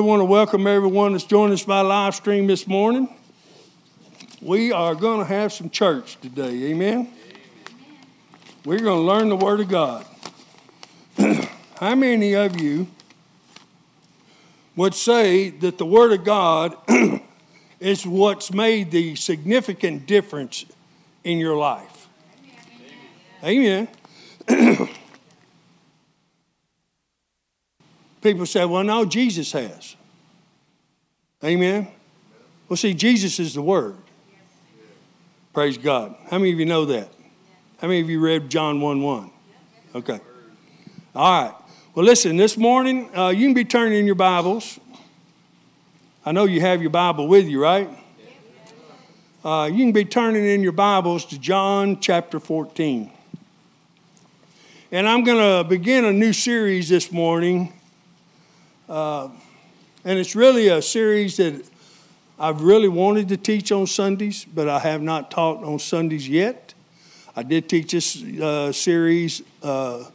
I want to welcome everyone that's joined us by live stream this morning. We are going to have some church today. Amen. We're going to learn the Word of God. How many of you would say that the Word of God is what's made the significant difference in your life? Amen. People say, well, no, Jesus has. Amen. Well, see, Jesus is the Word. Praise God. How many of you know that? How many of you read John 1 1? Okay. All right. Well, listen, this morning, uh, you can be turning in your Bibles. I know you have your Bible with you, right? Uh, you can be turning in your Bibles to John chapter 14. And I'm going to begin a new series this morning uh, and it's really a series that I've really wanted to teach on Sundays, but I have not taught on Sundays yet. I did teach this uh, series uh, a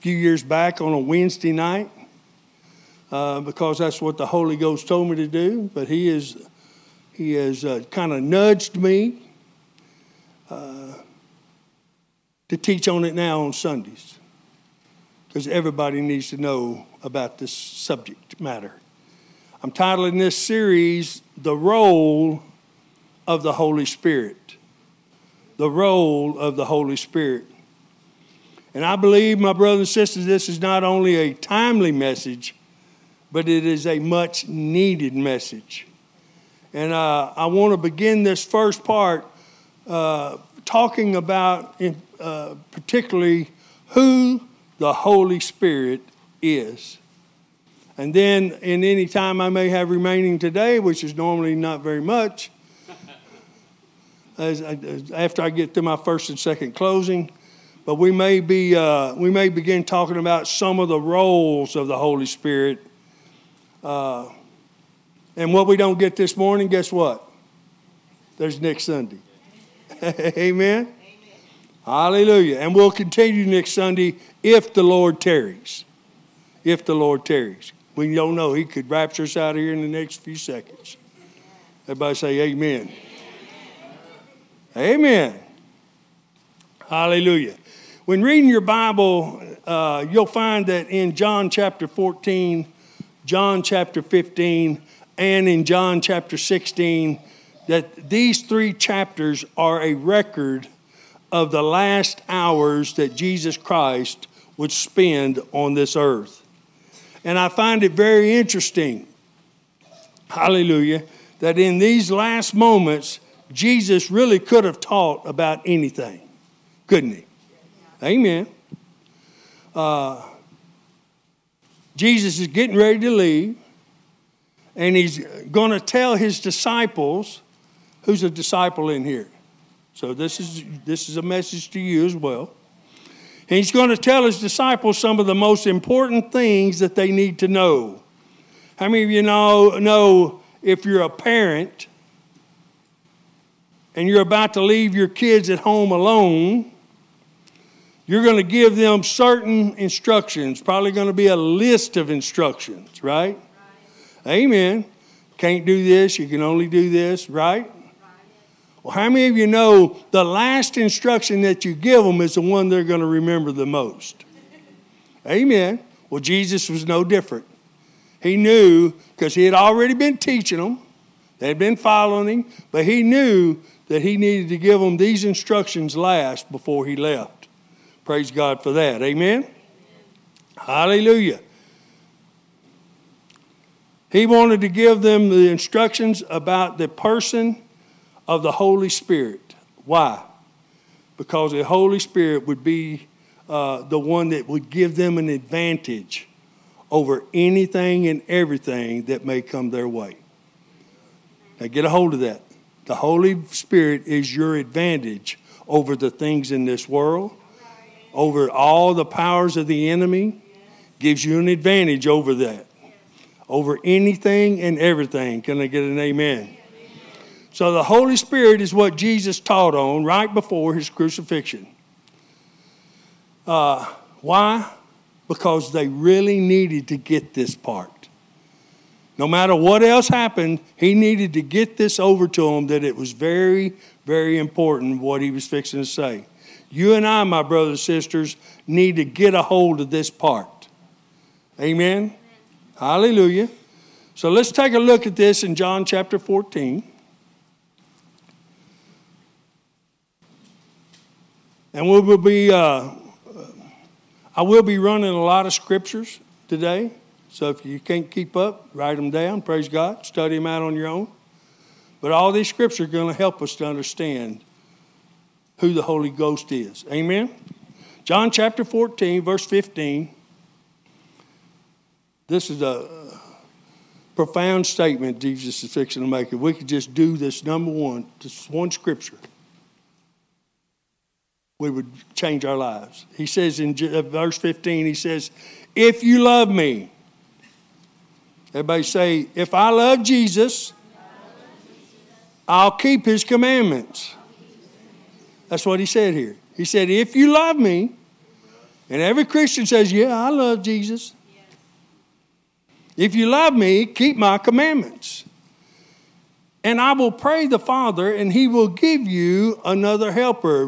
few years back on a Wednesday night uh, because that's what the Holy Ghost told me to do. But He is He has uh, kind of nudged me uh, to teach on it now on Sundays because everybody needs to know about this subject matter. I'm titling this series, The Role of the Holy Spirit. The Role of the Holy Spirit. And I believe, my brothers and sisters, this is not only a timely message, but it is a much needed message. And uh, I want to begin this first part uh, talking about, in, uh, particularly, who the Holy Spirit is. And then, in any time I may have remaining today, which is normally not very much, as, as, after I get through my first and second closing, but we may be uh, we may begin talking about some of the roles of the Holy Spirit. Uh, and what we don't get this morning, guess what? There's next Sunday. Amen? Amen. Hallelujah. And we'll continue next Sunday if the Lord tarries. If the Lord tarries. We don't know. He could rapture us out of here in the next few seconds. Everybody say amen. Amen. Hallelujah. When reading your Bible, uh, you'll find that in John chapter 14, John chapter 15, and in John chapter 16, that these three chapters are a record of the last hours that Jesus Christ would spend on this earth. And I find it very interesting, hallelujah, that in these last moments, Jesus really could have taught about anything, couldn't he? Amen. Uh, Jesus is getting ready to leave, and he's going to tell his disciples who's a disciple in here? So this is this is a message to you as well. He's going to tell his disciples some of the most important things that they need to know. How many of you know know if you're a parent and you're about to leave your kids at home alone, you're going to give them certain instructions, probably going to be a list of instructions, right? right. Amen. Can't do this, you can only do this, right? Well, how many of you know the last instruction that you give them is the one they're going to remember the most? Amen. Well, Jesus was no different. He knew because he had already been teaching them, they had been following him, but he knew that he needed to give them these instructions last before he left. Praise God for that. Amen. Hallelujah. He wanted to give them the instructions about the person of the Holy Spirit. Why? Because the Holy Spirit would be uh, the one that would give them an advantage over anything and everything that may come their way. Now, get a hold of that. The Holy Spirit is your advantage over the things in this world, over all the powers of the enemy, gives you an advantage over that, over anything and everything. Can I get an amen? So the Holy Spirit is what Jesus taught on right before his crucifixion. Uh, why? Because they really needed to get this part. No matter what else happened, he needed to get this over to them that it was very, very important what he was fixing to say. You and I, my brothers and sisters, need to get a hold of this part. Amen? Amen. Hallelujah. So let's take a look at this in John chapter 14. And we will be, uh, I will be running a lot of scriptures today. So if you can't keep up, write them down. Praise God. Study them out on your own. But all these scriptures are going to help us to understand who the Holy Ghost is. Amen? John chapter 14, verse 15. This is a profound statement Jesus is fixing to make. If we could just do this number one, just one scripture we would change our lives. He says in uh, verse 15, he says, If you love me, everybody say, If I love Jesus, I'll keep his commandments. That's what he said here. He said, If you love me, and every Christian says, Yeah, I love Jesus. If you love me, keep my commandments. And I will pray the Father, and he will give you another helper.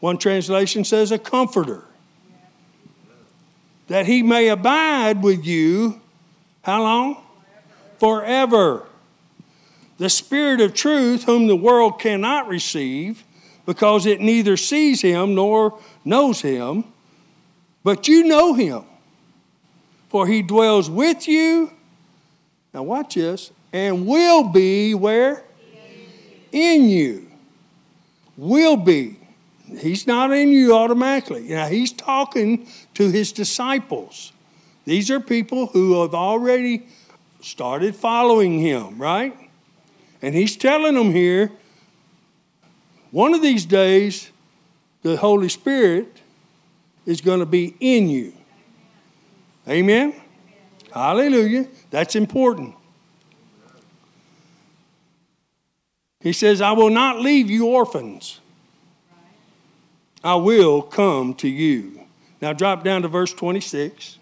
One translation says a comforter. That he may abide with you, how long? Forever. The Spirit of truth, whom the world cannot receive, because it neither sees him nor knows him, but you know him. For he dwells with you. Now, watch this and will be where? In you. Will be. He's not in you automatically. Now, he's talking to his disciples. These are people who have already started following him, right? And he's telling them here one of these days, the Holy Spirit is going to be in you. Amen? Hallelujah. That's important. He says, I will not leave you orphans. I will come to you. Now drop down to verse 26.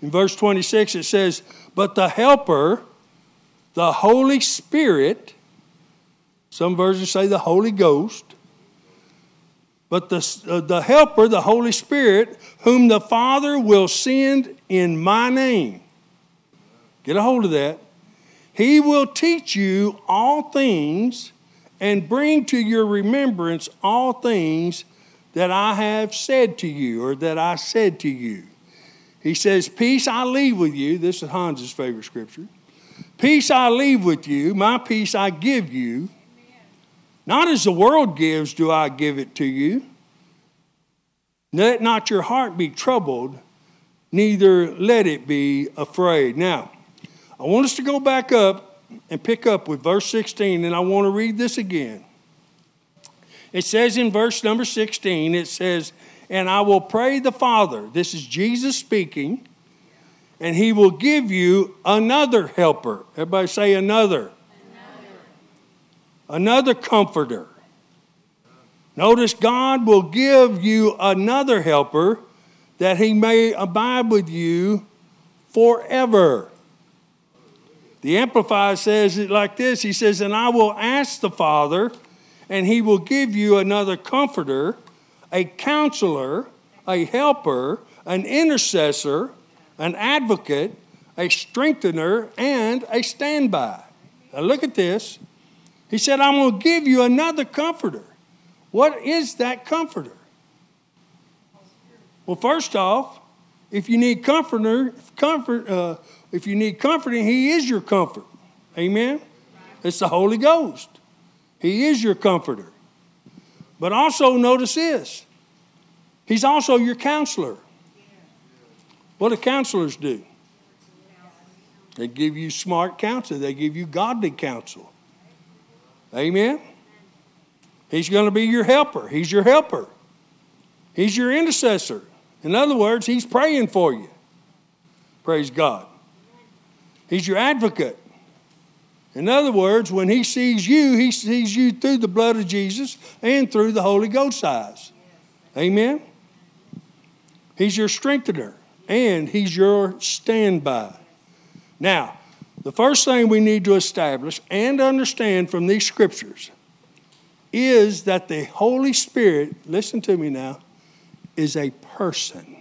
In verse 26, it says, But the Helper, the Holy Spirit, some versions say the Holy Ghost, but the, uh, the Helper, the Holy Spirit, whom the Father will send in my name. Get a hold of that. He will teach you all things and bring to your remembrance all things that I have said to you or that I said to you. He says, Peace I leave with you. This is Hans's favorite scripture. Peace I leave with you, my peace I give you. Not as the world gives, do I give it to you. Let not your heart be troubled, neither let it be afraid. Now, I want us to go back up and pick up with verse 16, and I want to read this again. It says in verse number 16, it says, And I will pray the Father, this is Jesus speaking, and he will give you another helper. Everybody say another. Another, another comforter. Notice God will give you another helper that he may abide with you forever. The Amplified says it like this He says, And I will ask the Father, and he will give you another comforter, a counselor, a helper, an intercessor, an advocate, a strengthener, and a standby. Now look at this. He said, I'm going to give you another comforter. What is that comforter? Well, first off, if you need comforter, comfort, uh, if you need comforting, He is your comfort. Amen? It's the Holy Ghost. He is your comforter. But also notice this He's also your counselor. What do counselors do? They give you smart counsel, they give you godly counsel. Amen? He's going to be your helper. He's your helper. He's your intercessor. In other words, He's praying for you. Praise God. He's your advocate. In other words, when he sees you, he sees you through the blood of Jesus and through the Holy Ghost eyes. Amen? He's your strengthener. and He's your standby. Now, the first thing we need to establish and understand from these scriptures is that the Holy Spirit, listen to me now, is a person.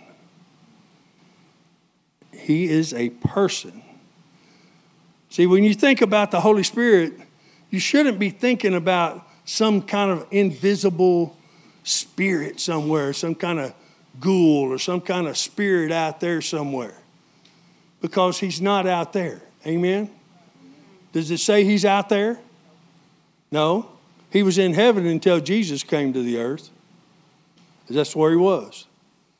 He is a person. See, when you think about the Holy Spirit, you shouldn't be thinking about some kind of invisible spirit somewhere, some kind of ghoul or some kind of spirit out there somewhere. Because he's not out there. Amen? Does it say he's out there? No. He was in heaven until Jesus came to the earth. That's where he was.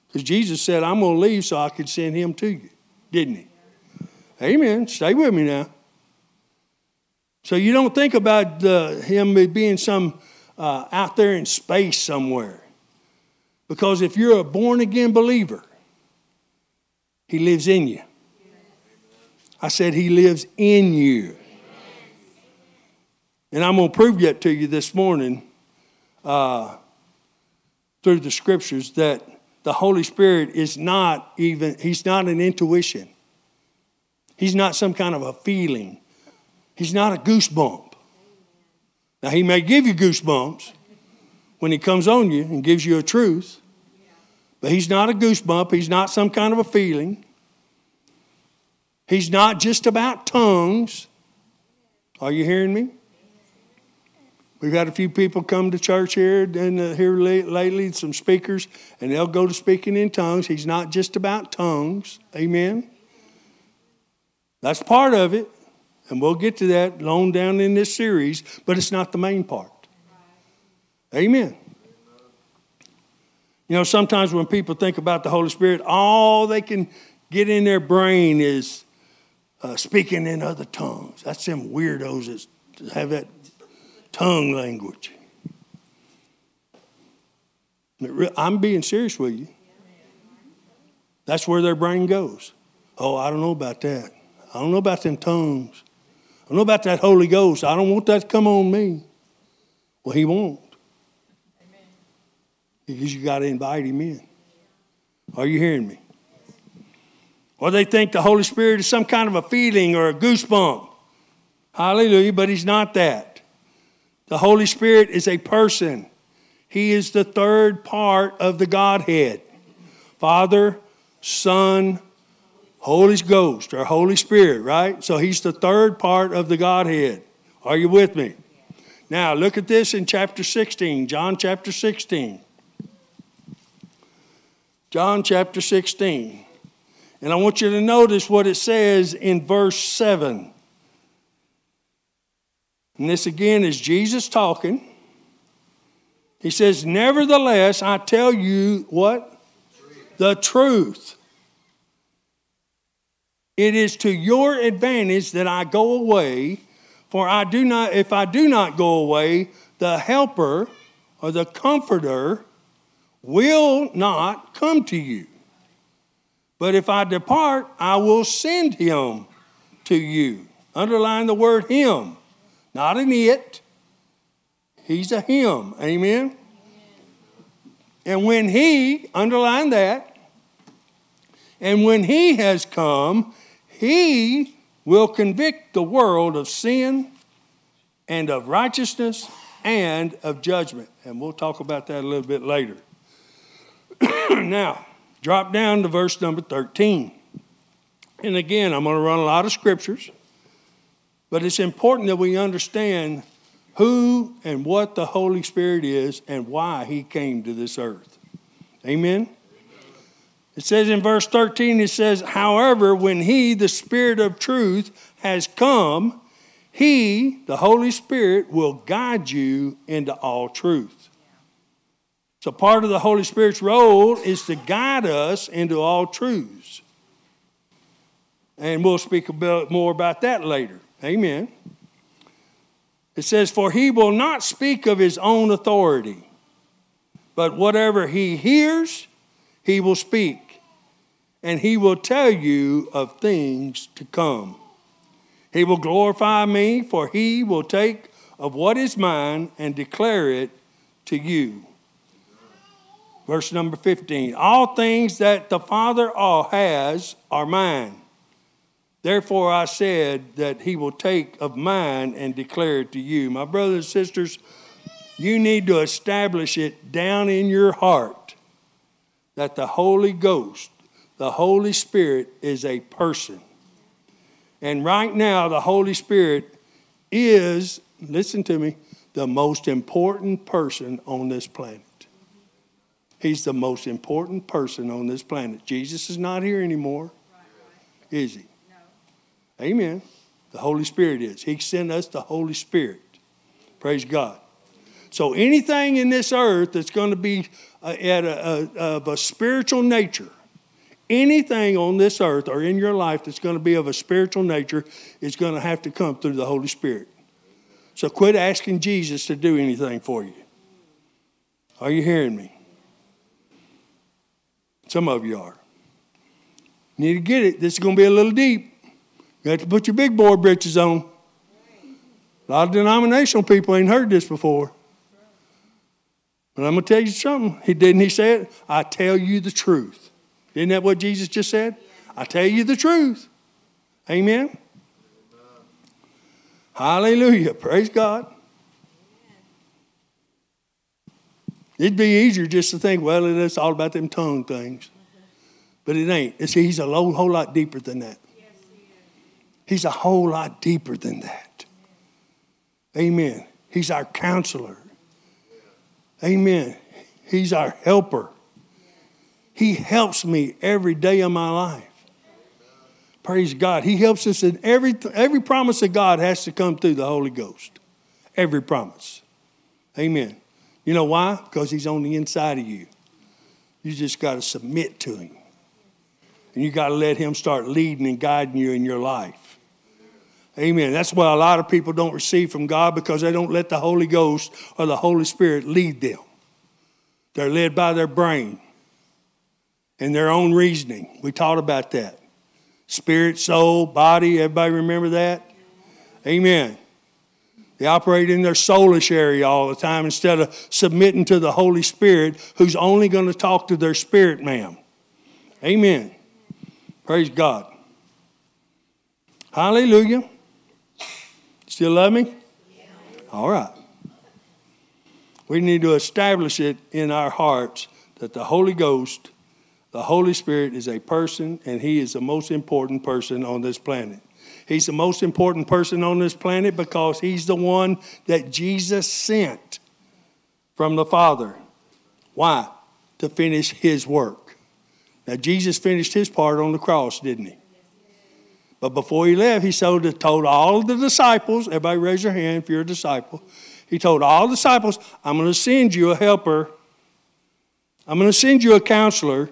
Because Jesus said, I'm going to leave so I could send him to you. Didn't he? Amen. Stay with me now. So you don't think about uh, him being some uh, out there in space somewhere. Because if you're a born again believer, he lives in you. I said he lives in you. And I'm going to prove that to you this morning uh, through the scriptures that the Holy Spirit is not even, he's not an intuition. He's not some kind of a feeling. He's not a goosebump. Now, he may give you goosebumps when he comes on you and gives you a truth, but he's not a goosebump. He's not some kind of a feeling. He's not just about tongues. Are you hearing me? We've had a few people come to church here and uh, here lately, some speakers, and they'll go to speaking in tongues. He's not just about tongues. Amen. That's part of it. And we'll get to that long down in this series, but it's not the main part. Amen. You know, sometimes when people think about the Holy Spirit, all they can get in their brain is uh, speaking in other tongues. That's them weirdos that have that tongue language. I'm being serious with you. That's where their brain goes. Oh, I don't know about that. I don't know about them tongues. I know about that Holy Ghost. I don't want that to come on me. Well, He won't. Amen. Because you got to invite Him in. Are you hearing me? Or they think the Holy Spirit is some kind of a feeling or a goosebump. Hallelujah, but He's not that. The Holy Spirit is a person, He is the third part of the Godhead Father, Son, Holy Ghost or Holy Spirit, right? So he's the third part of the Godhead. Are you with me? Now, look at this in chapter 16, John chapter 16. John chapter 16. And I want you to notice what it says in verse 7. And this again is Jesus talking. He says, Nevertheless, I tell you what? The truth. It is to your advantage that I go away, for I do not, if I do not go away, the helper or the comforter will not come to you. But if I depart, I will send him to you. Underline the word him, not an it. He's a him. Amen. And when he, underline that, and when he has come, he will convict the world of sin and of righteousness and of judgment. And we'll talk about that a little bit later. now, drop down to verse number 13. And again, I'm going to run a lot of scriptures, but it's important that we understand who and what the Holy Spirit is and why he came to this earth. Amen? It says in verse 13, it says, However, when He, the Spirit of truth, has come, He, the Holy Spirit, will guide you into all truth. So, part of the Holy Spirit's role is to guide us into all truths. And we'll speak a bit more about that later. Amen. It says, For he will not speak of his own authority, but whatever he hears, he will speak and he will tell you of things to come. He will glorify me, for he will take of what is mine and declare it to you. Verse number 15 All things that the Father all has are mine. Therefore I said that he will take of mine and declare it to you. My brothers and sisters, you need to establish it down in your heart that the Holy Ghost, the Holy Spirit, is a person. And right now, the Holy Spirit is, listen to me, the most important person on this planet. He's the most important person on this planet. Jesus is not here anymore, is he? Amen. The Holy Spirit is. He sent us the Holy Spirit. Praise God. So anything in this earth that's going to be uh, at a, a, of a spiritual nature, anything on this earth or in your life that's going to be of a spiritual nature is going to have to come through the Holy Spirit. So quit asking Jesus to do anything for you. Are you hearing me? Some of you are. You need to get it. This is going to be a little deep. You have to put your big boy britches on. A lot of denominational people ain't heard this before. But I'm going to tell you something. He didn't he say it? I tell you the truth. Isn't that what Jesus just said? I tell you the truth. Amen. Hallelujah. Praise God. It'd be easier just to think, well, it's all about them tongue things. But it ain't. It's, he's a whole, whole lot deeper than that. He's a whole lot deeper than that. Amen. He's our counselor. Amen. He's our helper. He helps me every day of my life. Praise God. He helps us in every, every promise of God has to come through the Holy Ghost. Every promise. Amen. You know why? Because He's on the inside of you. You just got to submit to Him. And you got to let Him start leading and guiding you in your life. Amen. That's why a lot of people don't receive from God because they don't let the Holy Ghost or the Holy Spirit lead them. They're led by their brain and their own reasoning. We taught about that. Spirit, soul, body, everybody remember that? Amen. They operate in their soulish area all the time instead of submitting to the Holy Spirit, who's only going to talk to their spirit man. Amen. Praise God. Hallelujah. Still love me? All right. We need to establish it in our hearts that the Holy Ghost, the Holy Spirit, is a person and He is the most important person on this planet. He's the most important person on this planet because He's the one that Jesus sent from the Father. Why? To finish His work. Now, Jesus finished His part on the cross, didn't He? But before he left, he told, all the disciples, everybody raise your hand if you're a disciple. He told all the disciples, I'm going to send you a helper. I'm going to send you a counselor.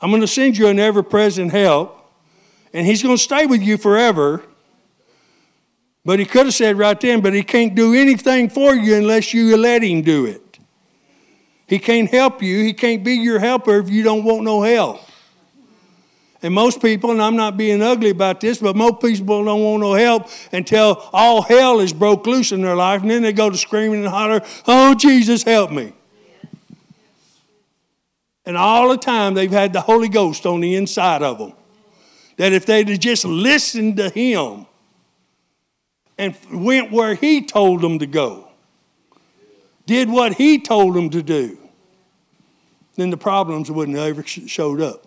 I'm going to send you an ever present help. And he's going to stay with you forever. But he could have said right then, but he can't do anything for you unless you let him do it. He can't help you. He can't be your helper if you don't want no help. And most people, and I'm not being ugly about this, but most people don't want no help until all hell is broke loose in their life, and then they go to screaming and holler, Oh, Jesus, help me. And all the time they've had the Holy Ghost on the inside of them. That if they'd have just listened to Him and went where He told them to go, did what He told them to do, then the problems wouldn't have ever showed up.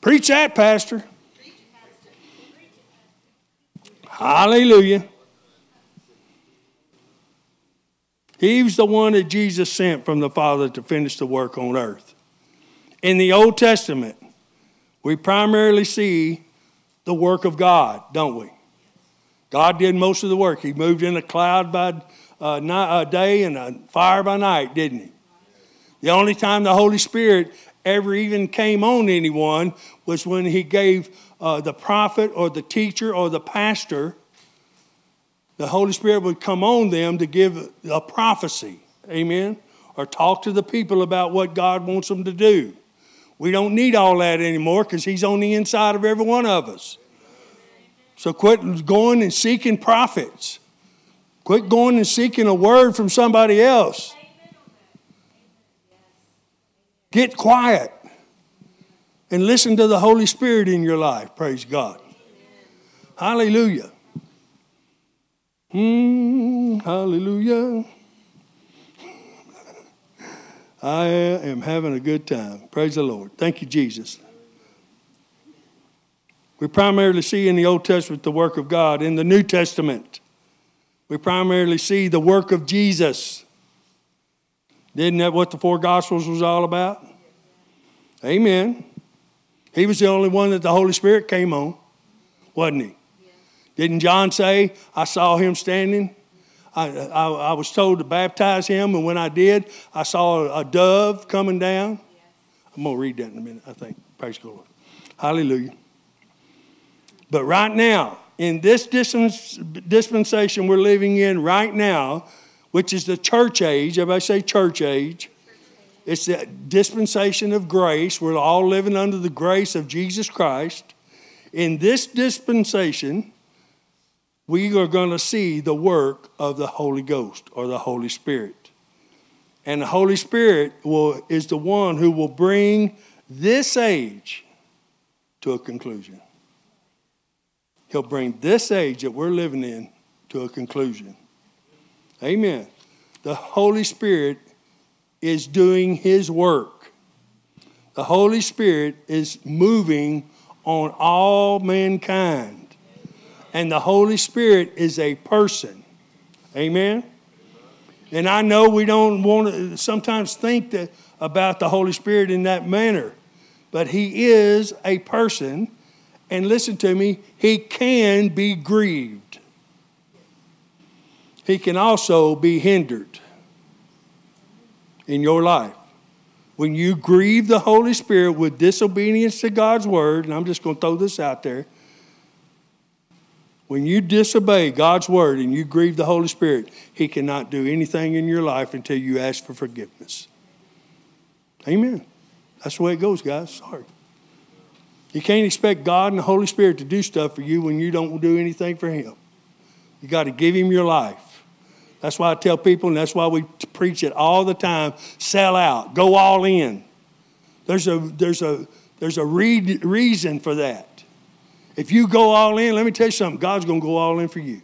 Preach that, Pastor. Hallelujah. He was the one that Jesus sent from the Father to finish the work on earth. In the Old Testament, we primarily see the work of God, don't we? God did most of the work. He moved in a cloud by uh, night, day and a fire by night, didn't he? The only time the Holy Spirit ever even came on anyone was when he gave uh, the prophet or the teacher or the pastor, the Holy Spirit would come on them to give a prophecy. Amen? Or talk to the people about what God wants them to do. We don't need all that anymore because He's on the inside of every one of us. So quit going and seeking prophets. Quit going and seeking a word from somebody else. Get quiet and listen to the Holy Spirit in your life. Praise God. Hallelujah. Hmm, hallelujah. I am having a good time. Praise the Lord. Thank you, Jesus. We primarily see in the Old Testament the work of God. In the New Testament, we primarily see the work of Jesus. Isn't that what the four Gospels was all about? Amen. He was the only one that the Holy Spirit came on, wasn't he? Didn't John say, I saw him standing I, I, I, was told to baptize him, and when I did, I saw a dove coming down. I'm going to read that in a minute, I think. Praise God. Hallelujah. But right now, in this dispensation we're living in right now, which is the church age, everybody say church age. It's the dispensation of grace. We're all living under the grace of Jesus Christ. In this dispensation, we are going to see the work of the Holy Ghost or the Holy Spirit. And the Holy Spirit will, is the one who will bring this age to a conclusion. He'll bring this age that we're living in to a conclusion. Amen. The Holy Spirit is doing His work. The Holy Spirit is moving on all mankind and the Holy Spirit is a person. Amen? And I know we don't want to sometimes think that about the Holy Spirit in that manner, but He is a person. And listen to me, He can be grieved, He can also be hindered in your life. When you grieve the Holy Spirit with disobedience to God's word, and I'm just going to throw this out there, when you disobey God's word and you grieve the Holy Spirit, He cannot do anything in your life until you ask for forgiveness. Amen. That's the way it goes, guys. Sorry. You can't expect God and the Holy Spirit to do stuff for you when you don't do anything for Him. You got to give Him your life. That's why I tell people, and that's why we preach it all the time sell out, go all in. There's a, there's a, there's a re- reason for that. If you go all in, let me tell you something God's going to go all in for you.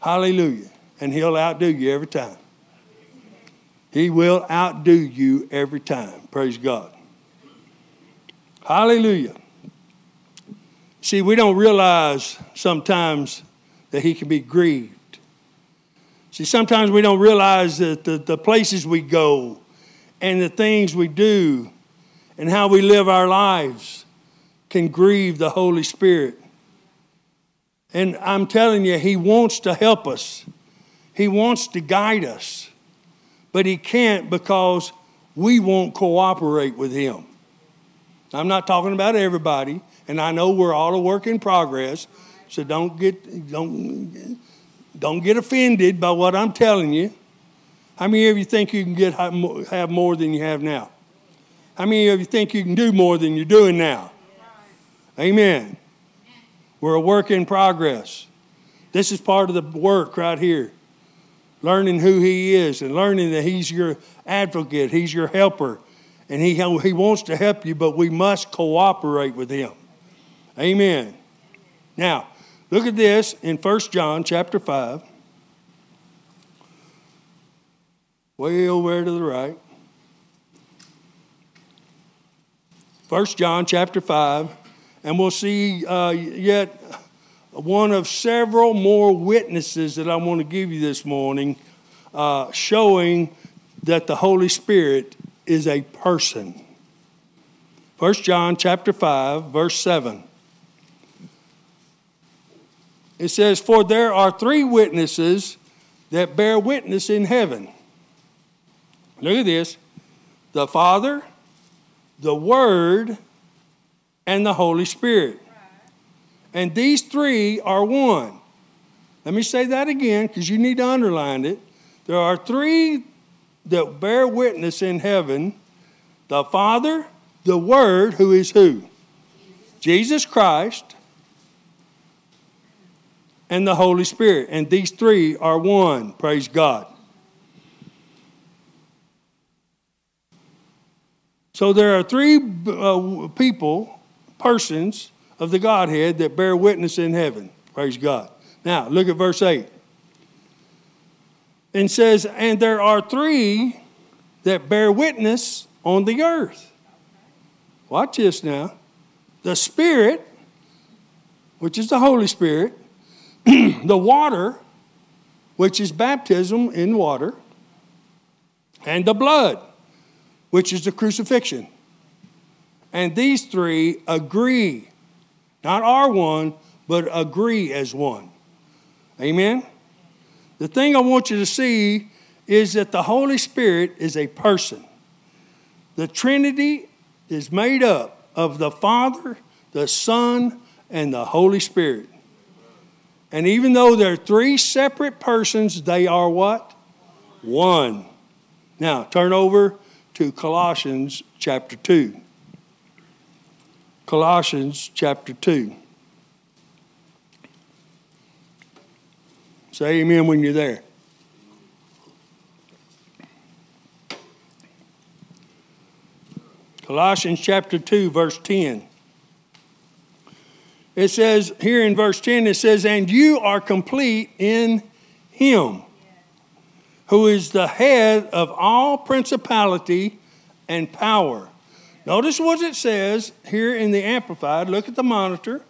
Hallelujah. And He'll outdo you every time. He will outdo you every time. Praise God. Hallelujah. See, we don't realize sometimes that He can be grieved. See, sometimes we don't realize that the, the places we go and the things we do and how we live our lives can grieve the Holy Spirit. And I'm telling you, He wants to help us, He wants to guide us, but He can't because we won't cooperate with Him. I'm not talking about everybody, and I know we're all a work in progress, so don't get, don't, don't get offended by what I'm telling you. How many of you think you can get have more than you have now? How many of you think you can do more than you're doing now? Amen. We're a work in progress. This is part of the work right here. Learning who He is and learning that He's your advocate, He's your helper, and He, he wants to help you, but we must cooperate with Him. Amen. Now, look at this in 1 John chapter 5. Way over to the right. 1 John chapter 5 and we'll see uh, yet one of several more witnesses that I want to give you this morning uh, showing that the Holy Spirit is a person. 1 John chapter 5 verse 7. It says for there are three witnesses that bear witness in heaven. Look at this. The Father, the Word, and the Holy Spirit. And these three are one. Let me say that again because you need to underline it. There are three that bear witness in heaven the Father, the Word, who is who? Jesus Christ, and the Holy Spirit. And these three are one. Praise God. So there are three uh, people, persons of the Godhead that bear witness in heaven. Praise God. Now, look at verse 8. And says, And there are three that bear witness on the earth. Watch this now. The Spirit, which is the Holy Spirit, the water, which is baptism in water, and the blood which is the crucifixion. And these three agree, not are one, but agree as one. Amen? The thing I want you to see is that the Holy Spirit is a person. The Trinity is made up of the Father, the Son, and the Holy Spirit. And even though they're three separate persons, they are what? One. Now, turn over to Colossians chapter 2. Colossians chapter 2. Say amen when you're there. Colossians chapter 2, verse 10. It says, here in verse 10, it says, And you are complete in Him who is the head of all principality and power. Notice what it says here in the Amplified. Look at the monitor.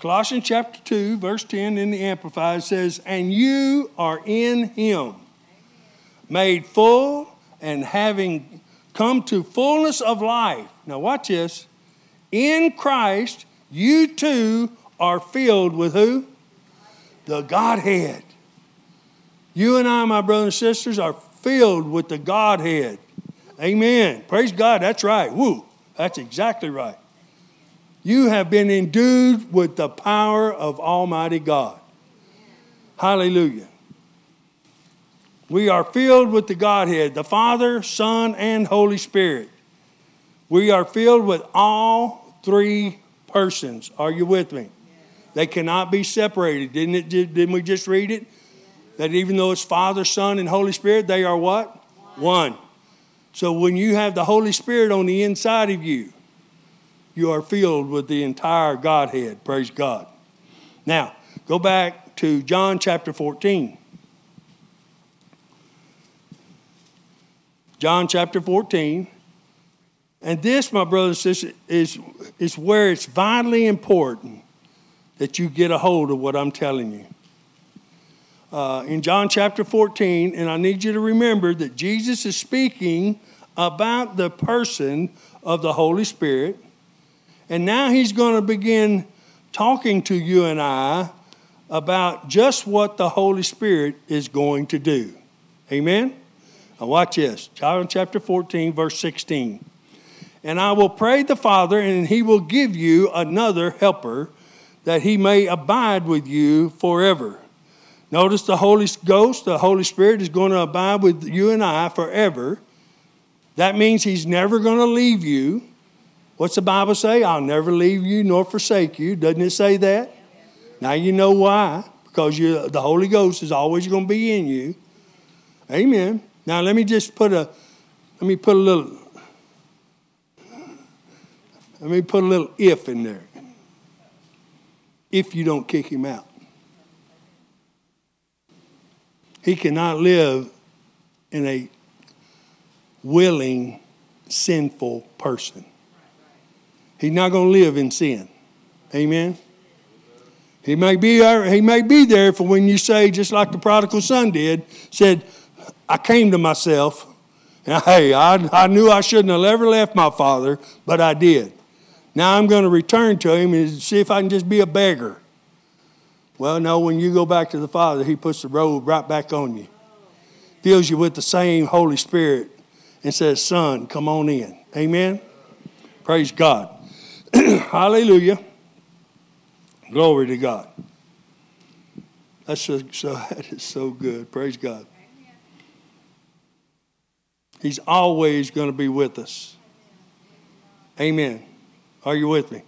Colossians chapter 2, verse 10 in the Amplified says, And you are in him, made full and having come to fullness of life. Now, watch this. In Christ, you too are filled with who? The Godhead. You and I, my brothers and sisters, are filled with the Godhead. Amen. Praise God. That's right. Woo. That's exactly right. You have been endued with the power of Almighty God. Hallelujah. We are filled with the Godhead, the Father, Son, and Holy Spirit. We are filled with all three persons. Are you with me? They cannot be separated. Didn't, it, didn't we just read it? that even though it's Father, Son, and Holy Spirit, they are what? One. One. So when you have the Holy Spirit on the inside of you, you are filled with the entire Godhead. Praise God. Now, go back to John chapter 14. John chapter 14. And this, my brothers and sisters, is, is where it's vitally important that you get a hold of what I'm telling you uh, in John chapter 14, and I need you to remember that Jesus is speaking about the person of the Holy Spirit. And now he's going to begin talking to you and I about just what the Holy Spirit is going to do. Amen? Now, watch this John chapter 14, verse 16. And I will pray the Father, and he will give you another helper that he may abide with you forever Notice the Holy Ghost, the Holy Spirit, is going to abide with you and I forever. That means He's never going to leave you. What's the Bible say? I'll never leave you nor forsake you. Doesn't it say that? Now you know why. Because the Holy Ghost is always going to be in you. Amen. Now let me just put a, let me put a little, let me put a little if in there. If you don't kick him out. He cannot live in a willing, sinful person. He's not going to live in sin. Amen. He may be uh, he may be there for when you say, just like the prodigal son did, said, I came to myself. And hey, I, I knew I shouldn't have ever left my father, but I did. Now I'm going to return to him and see if I can just be a beggar. Well, no, when you go back to the Father, He puts the robe right back on you, fills you with the same Holy Spirit, and says, Son, come on in. Amen? Praise God. Hallelujah. Glory to God. That's so, so, that is so good. Praise God. He's always going to be with us. Amen. Are you with me?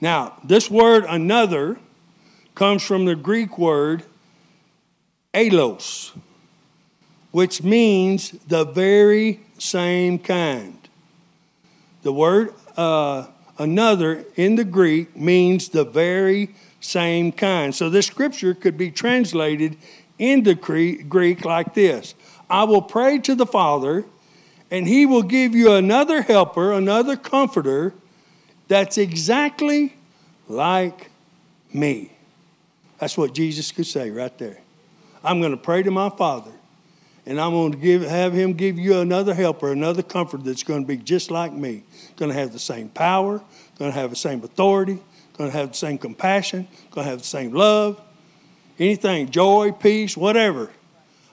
Now, this word another comes from the Greek word allos, which means the very same kind. The word uh, another in the Greek means the very same kind. So this scripture could be translated into Greek like this I will pray to the Father, and he will give you another helper, another comforter that's exactly like me. That's what Jesus could say right there. I'm going to pray to my Father, and I'm going to give, have him give you another helper, another comforter that's going to be just like me. Going to have the same power, going to have the same authority, going to have the same compassion, going to have the same love, anything, joy, peace, whatever.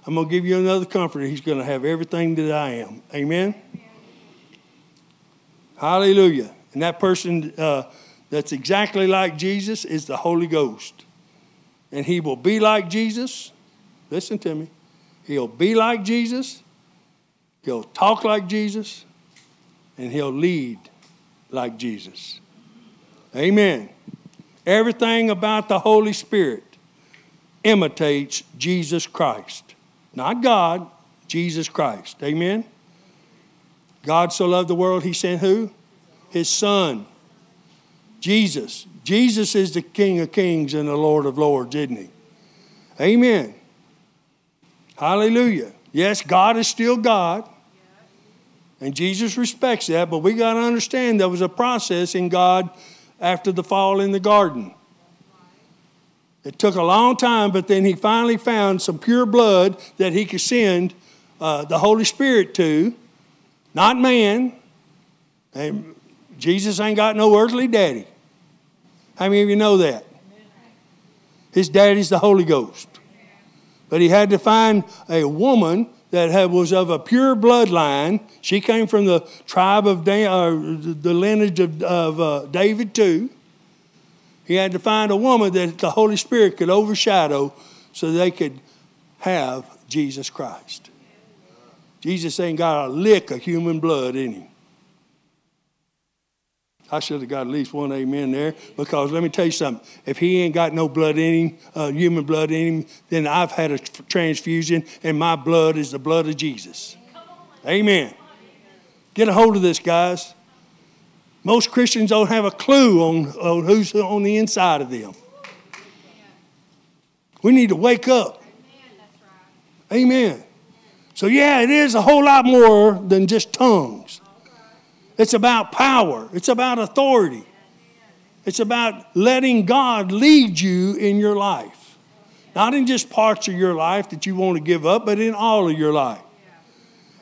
I'm going to give you another comforter. He's going to have everything that I am. Amen? Amen. Hallelujah. And that person uh, that's exactly like Jesus is the Holy Ghost. And he will be like Jesus. Listen to me. He'll be like Jesus. He'll talk like Jesus. And he'll lead like Jesus. Amen. Everything about the Holy Spirit imitates Jesus Christ. Not God, Jesus Christ. Amen. God so loved the world, he sent who? His Son. Jesus. Jesus is the King of Kings and the Lord of Lords, isn't he? Amen. Hallelujah. Yes, God is still God. And Jesus respects that, but we got to understand there was a process in God after the fall in the garden. It took a long time, but then he finally found some pure blood that he could send uh, the Holy Spirit to, not man. And Jesus ain't got no earthly daddy. How many of you know that? His daddy's the Holy Ghost. But he had to find a woman that had, was of a pure bloodline. She came from the tribe of Dan, uh, the lineage of, of uh, David too. He had to find a woman that the Holy Spirit could overshadow so they could have Jesus Christ. Jesus ain't got a lick of human blood in him. I should have got at least one amen there because let me tell you something. If he ain't got no blood in him, uh, human blood in him, then I've had a transfusion and my blood is the blood of Jesus. Amen. Get a hold of this, guys. Most Christians don't have a clue on, on who's on the inside of them. We need to wake up. Amen. So, yeah, it is a whole lot more than just tongues. It's about power, it's about authority, it's about letting God lead you in your life. Not in just parts of your life that you want to give up, but in all of your life.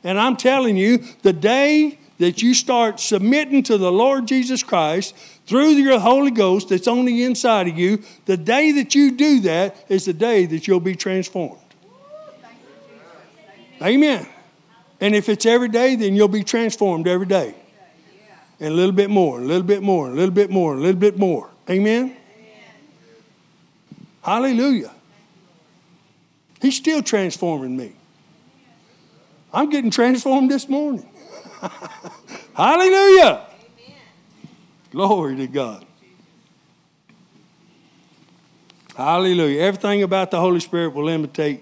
And I'm telling you, the day that you start submitting to the Lord Jesus Christ through your Holy Ghost that's on the inside of you, the day that you do that is the day that you'll be transformed. Amen. And if it's every day, then you'll be transformed every day and a little bit more, a little bit more, a little bit more, a little bit more. Amen? Amen. Hallelujah. He's still transforming me. I'm getting transformed this morning. Hallelujah. Amen. Glory to God. Hallelujah. Everything about the Holy Spirit will imitate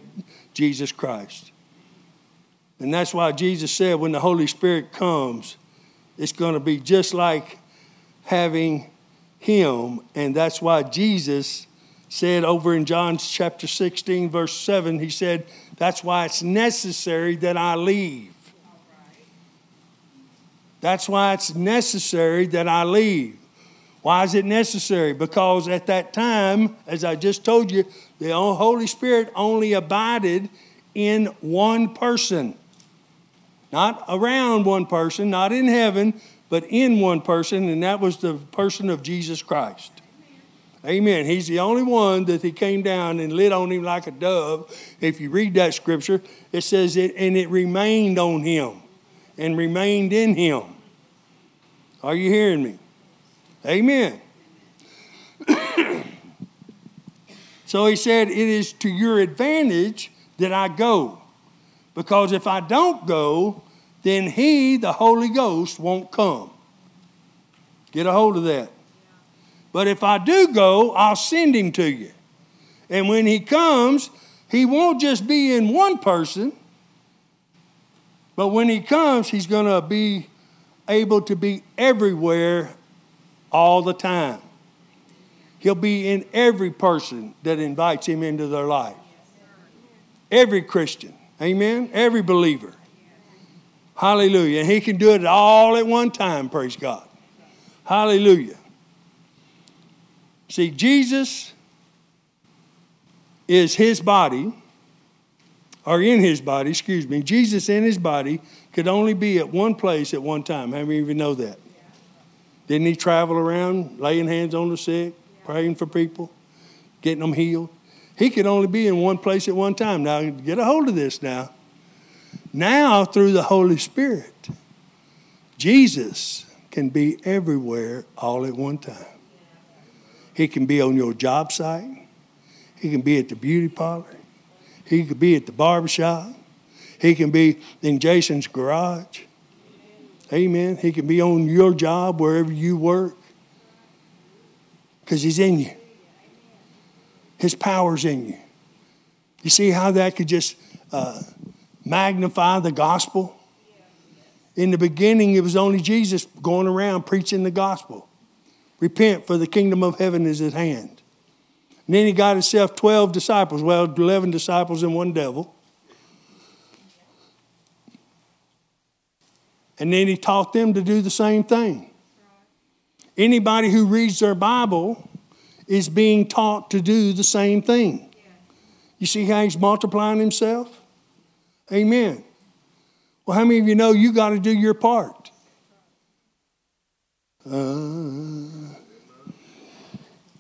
Jesus Christ. And that's why Jesus said when the Holy Spirit comes, it's going to be just like having him. And that's why Jesus said over in John chapter 16, verse 7, he said, That's why it's necessary that I leave. That's why it's necessary that I leave. Why is it necessary? Because at that time, as I just told you, the Holy Spirit only abided in one person. Not around one person, not in heaven, but in one person, and that was the person of Jesus Christ. Amen. He's the only one that he came down and lit on him like a dove. If you read that scripture, it says it, and it remained on him and remained in him. Are you hearing me? Amen. so he said, It is to your advantage that I go. Because if I don't go, then he, the Holy Ghost, won't come. Get a hold of that. But if I do go, I'll send him to you. And when he comes, he won't just be in one person, but when he comes, he's going to be able to be everywhere all the time. He'll be in every person that invites him into their life. Every Christian. Amen. Every believer. Hallelujah. And he can do it all at one time, praise God. Hallelujah. See, Jesus is his body, or in his body, excuse me. Jesus in his body could only be at one place at one time. How many of you know that? Didn't he travel around laying hands on the sick, praying for people, getting them healed? He could only be in one place at one time. Now, get a hold of this now. Now, through the Holy Spirit, Jesus can be everywhere all at one time. He can be on your job site. He can be at the beauty parlor. He could be at the barbershop. He can be in Jason's garage. Amen. He can be on your job wherever you work because he's in you. His power's in you. You see how that could just uh, magnify the gospel? In the beginning, it was only Jesus going around preaching the gospel. Repent, for the kingdom of heaven is at hand. And then he got himself 12 disciples, well, 11 disciples and one devil. And then he taught them to do the same thing. Anybody who reads their Bible is being taught to do the same thing. You see how he's multiplying himself? Amen. Well, how many of you know you got to do your part? Uh,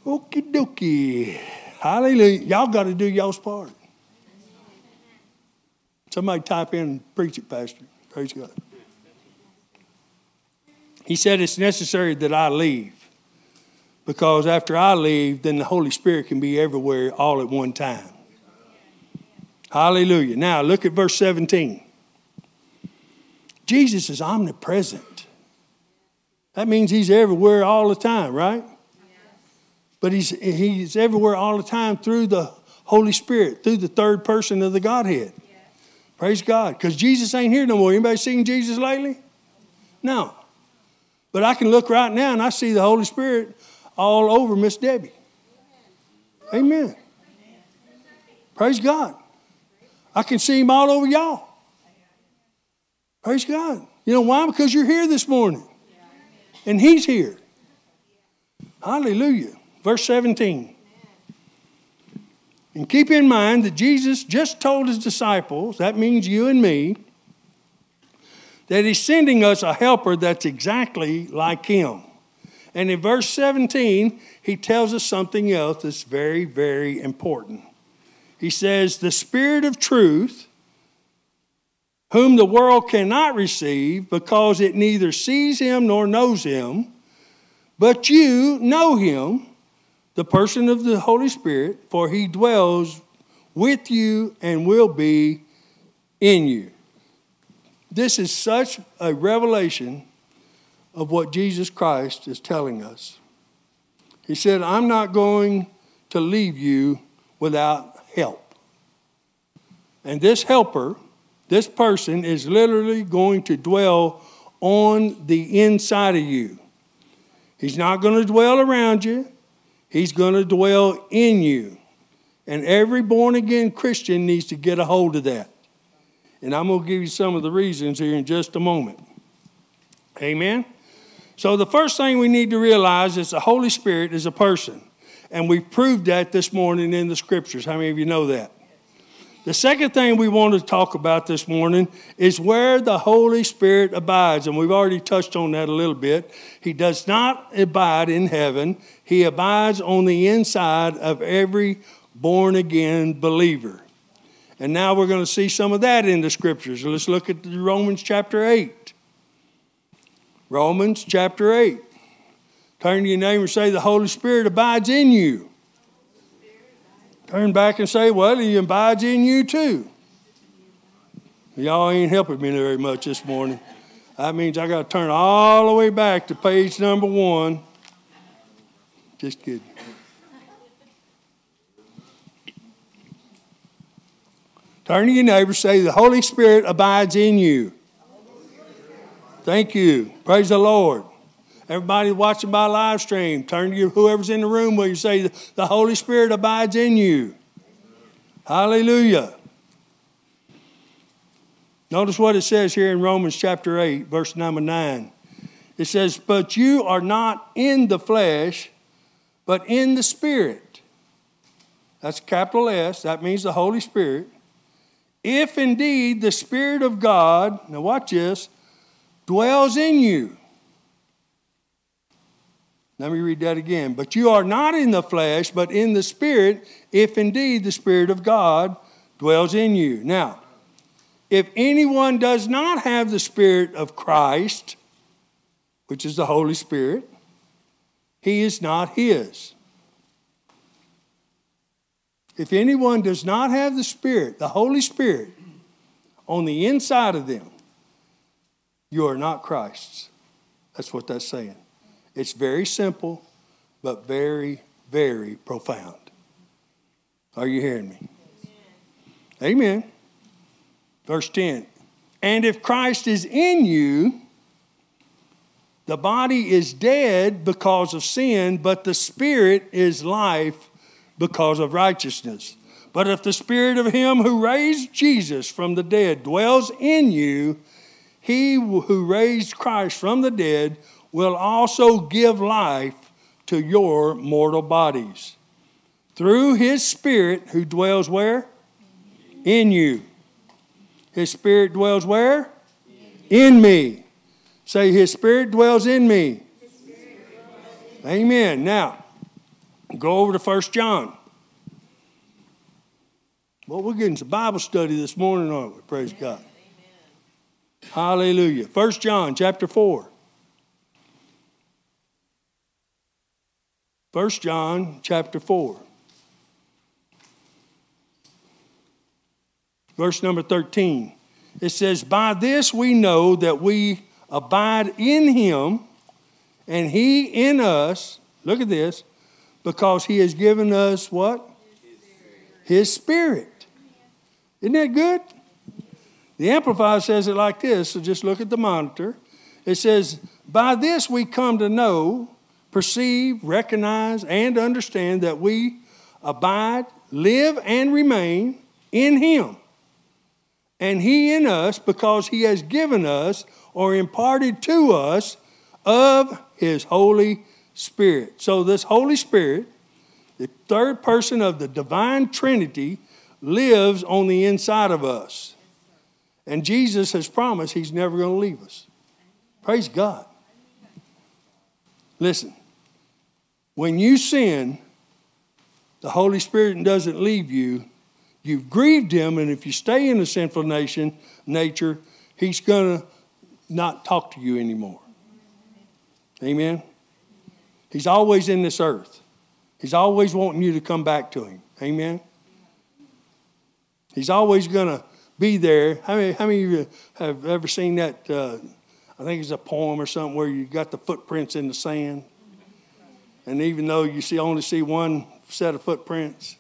okie dokie. Hallelujah. Y'all got to do y'all's part. Somebody type in and preach it, Pastor. Praise God. He said it's necessary that I leave because after I leave, then the Holy Spirit can be everywhere all at one time. Hallelujah. Now look at verse 17. Jesus is omnipresent. That means he's everywhere all the time, right? But he's, he's everywhere all the time through the Holy Spirit, through the third person of the Godhead. Praise God. Because Jesus ain't here no more. Anybody seen Jesus lately? No. But I can look right now and I see the Holy Spirit all over Miss Debbie. Amen. Praise God. I can see him all over y'all. Praise God. You know why? Because you're here this morning. And he's here. Hallelujah. Verse 17. And keep in mind that Jesus just told his disciples, that means you and me, that he's sending us a helper that's exactly like him. And in verse 17, he tells us something else that's very, very important. He says, The Spirit of truth, whom the world cannot receive because it neither sees him nor knows him, but you know him, the person of the Holy Spirit, for he dwells with you and will be in you. This is such a revelation of what Jesus Christ is telling us. He said, I'm not going to leave you without help. And this helper, this person, is literally going to dwell on the inside of you. He's not going to dwell around you, he's going to dwell in you. And every born again Christian needs to get a hold of that. And I'm going to give you some of the reasons here in just a moment. Amen. So, the first thing we need to realize is the Holy Spirit is a person. And we've proved that this morning in the scriptures. How many of you know that? The second thing we want to talk about this morning is where the Holy Spirit abides. And we've already touched on that a little bit. He does not abide in heaven, He abides on the inside of every born again believer. And now we're going to see some of that in the scriptures. Let's look at Romans chapter 8. Romans chapter 8. Turn to your neighbor and say, The Holy Spirit abides in you. Turn back and say, Well, He abides in you too. Y'all ain't helping me very much this morning. That means I got to turn all the way back to page number one. Just kidding. Turn to your neighbor, and say, The Holy Spirit abides in you. Thank you. Praise the Lord. Everybody watching by live stream, turn to you, whoever's in the room where you say, The Holy Spirit abides in you. Hallelujah. Notice what it says here in Romans chapter 8, verse number 9. It says, But you are not in the flesh, but in the Spirit. That's capital S, that means the Holy Spirit. If indeed the Spirit of God, now watch this, dwells in you. Let me read that again. But you are not in the flesh, but in the Spirit, if indeed the Spirit of God dwells in you. Now, if anyone does not have the Spirit of Christ, which is the Holy Spirit, he is not his. If anyone does not have the Spirit, the Holy Spirit, on the inside of them, you are not Christ's. That's what that's saying. It's very simple, but very, very profound. Are you hearing me? Amen. Amen. Verse 10 And if Christ is in you, the body is dead because of sin, but the spirit is life because of righteousness. But if the spirit of him who raised Jesus from the dead dwells in you, he who raised Christ from the dead will also give life to your mortal bodies through his spirit who dwells where? In you. His spirit dwells where? In me. Say, His spirit dwells in me. Amen. Now, go over to First John. Well, we're getting some Bible study this morning, aren't we? Praise God. Hallelujah. First John chapter 4. First John chapter 4. verse number 13. It says, By this we know that we abide in him and he in us. Look at this. Because he has given us what? His spirit. Isn't that good? The Amplified says it like this, so just look at the monitor. It says, By this we come to know, perceive, recognize, and understand that we abide, live, and remain in Him and He in us because He has given us or imparted to us of His Holy Spirit. So, this Holy Spirit, the third person of the divine Trinity, lives on the inside of us. And Jesus has promised He's never going to leave us. Praise God. Listen, when you sin, the Holy Spirit doesn't leave you, You've grieved him, and if you stay in the sinful nation, nature, he's going to not talk to you anymore. Amen? He's always in this earth. He's always wanting you to come back to him. Amen? He's always going to be there. How many, how many of you have ever seen that? Uh, I think it's a poem or something where you got the footprints in the sand. And even though you see only see one set of footprints,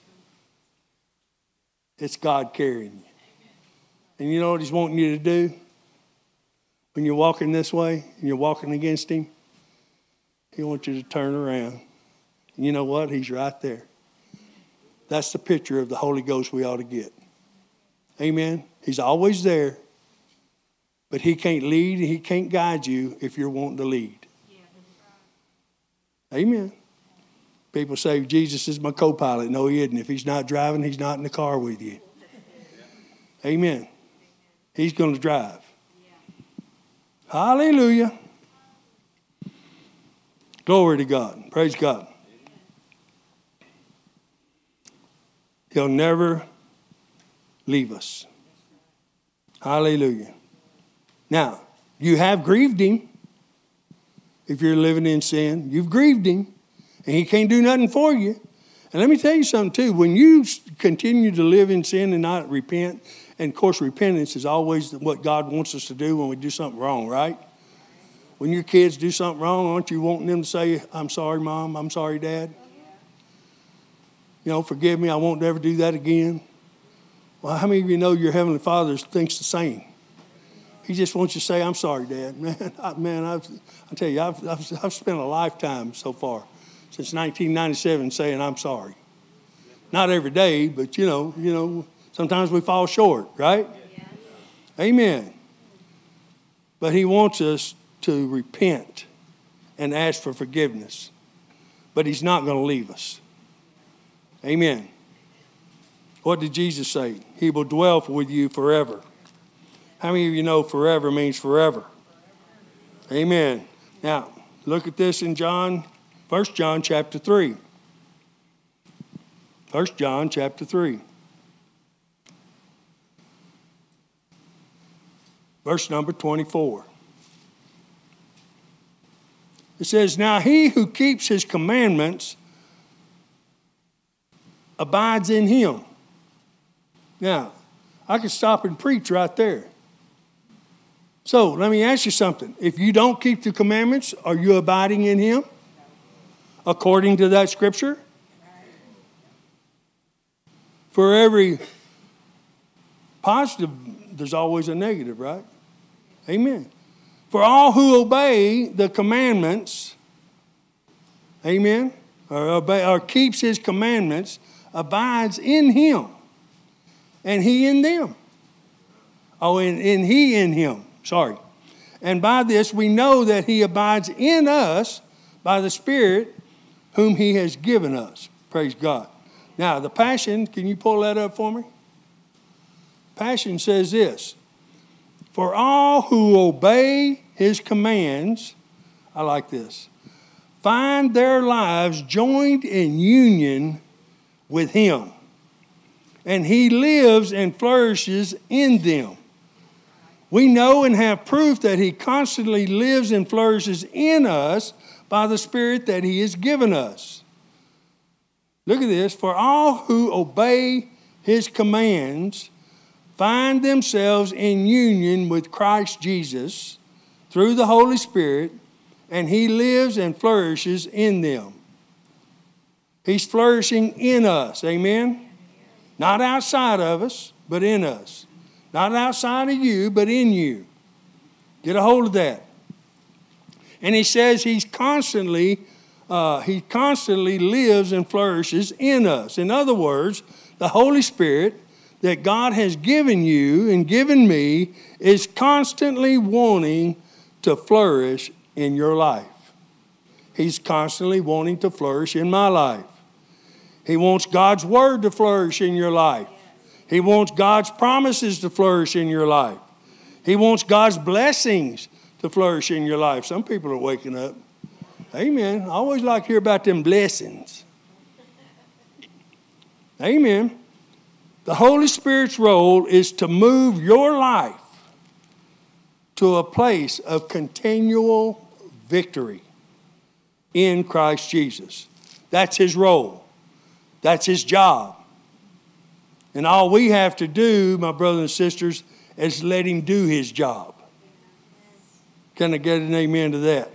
it's God carrying you. And you know what He's wanting you to do? When you're walking this way and you're walking against Him, He wants you to turn around. And you know what? He's right there. That's the picture of the Holy Ghost we ought to get. Amen. He's always there, but He can't lead, and He can't guide you if you're wanting to lead. Amen. People say Jesus is my co pilot. No, he isn't. If he's not driving, he's not in the car with you. Amen. He's going to drive. Hallelujah. Glory to God. Praise God. He'll never leave us. Hallelujah. Now, you have grieved him. If you're living in sin, you've grieved him and He can't do nothing for you. And let me tell you something, too. When you continue to live in sin and not repent, and of course, repentance is always what God wants us to do when we do something wrong, right? When your kids do something wrong, aren't you wanting them to say, I'm sorry, Mom, I'm sorry, Dad? You know, forgive me, I won't ever do that again. Well, how many of you know your Heavenly Father thinks the same? He just wants you to say, I'm sorry, Dad. Man, I, man I've, I tell you, I've, I've, I've spent a lifetime so far, since 1997, saying I'm sorry. Not every day, but you know, you know, sometimes we fall short, right? Yeah. Amen. But he wants us to repent and ask for forgiveness. But he's not going to leave us. Amen. What did Jesus say? He will dwell with you forever. How many of you know forever means forever? Amen. Now, look at this in John, 1 John chapter 3. 1 John chapter 3. Verse number 24. It says, Now he who keeps his commandments abides in him. Now, I could stop and preach right there. So let me ask you something. If you don't keep the commandments, are you abiding in him? According to that scripture? For every positive, there's always a negative, right? Amen. For all who obey the commandments, amen, or, obey, or keeps his commandments, abides in him, and he in them. Oh, and, and he in him. Sorry. And by this we know that he abides in us by the Spirit whom he has given us. Praise God. Now, the Passion, can you pull that up for me? Passion says this For all who obey his commands, I like this, find their lives joined in union with him. And he lives and flourishes in them. We know and have proof that He constantly lives and flourishes in us by the Spirit that He has given us. Look at this for all who obey His commands find themselves in union with Christ Jesus through the Holy Spirit, and He lives and flourishes in them. He's flourishing in us, amen? Not outside of us, but in us. Not outside of you, but in you. Get a hold of that. And he says he's constantly, uh, he constantly lives and flourishes in us. In other words, the Holy Spirit that God has given you and given me is constantly wanting to flourish in your life. He's constantly wanting to flourish in my life. He wants God's word to flourish in your life. He wants God's promises to flourish in your life. He wants God's blessings to flourish in your life. Some people are waking up. Amen. I always like to hear about them blessings. Amen. The Holy Spirit's role is to move your life to a place of continual victory in Christ Jesus. That's his role, that's his job. And all we have to do, my brothers and sisters, is let him do his job. Can I get an amen to that?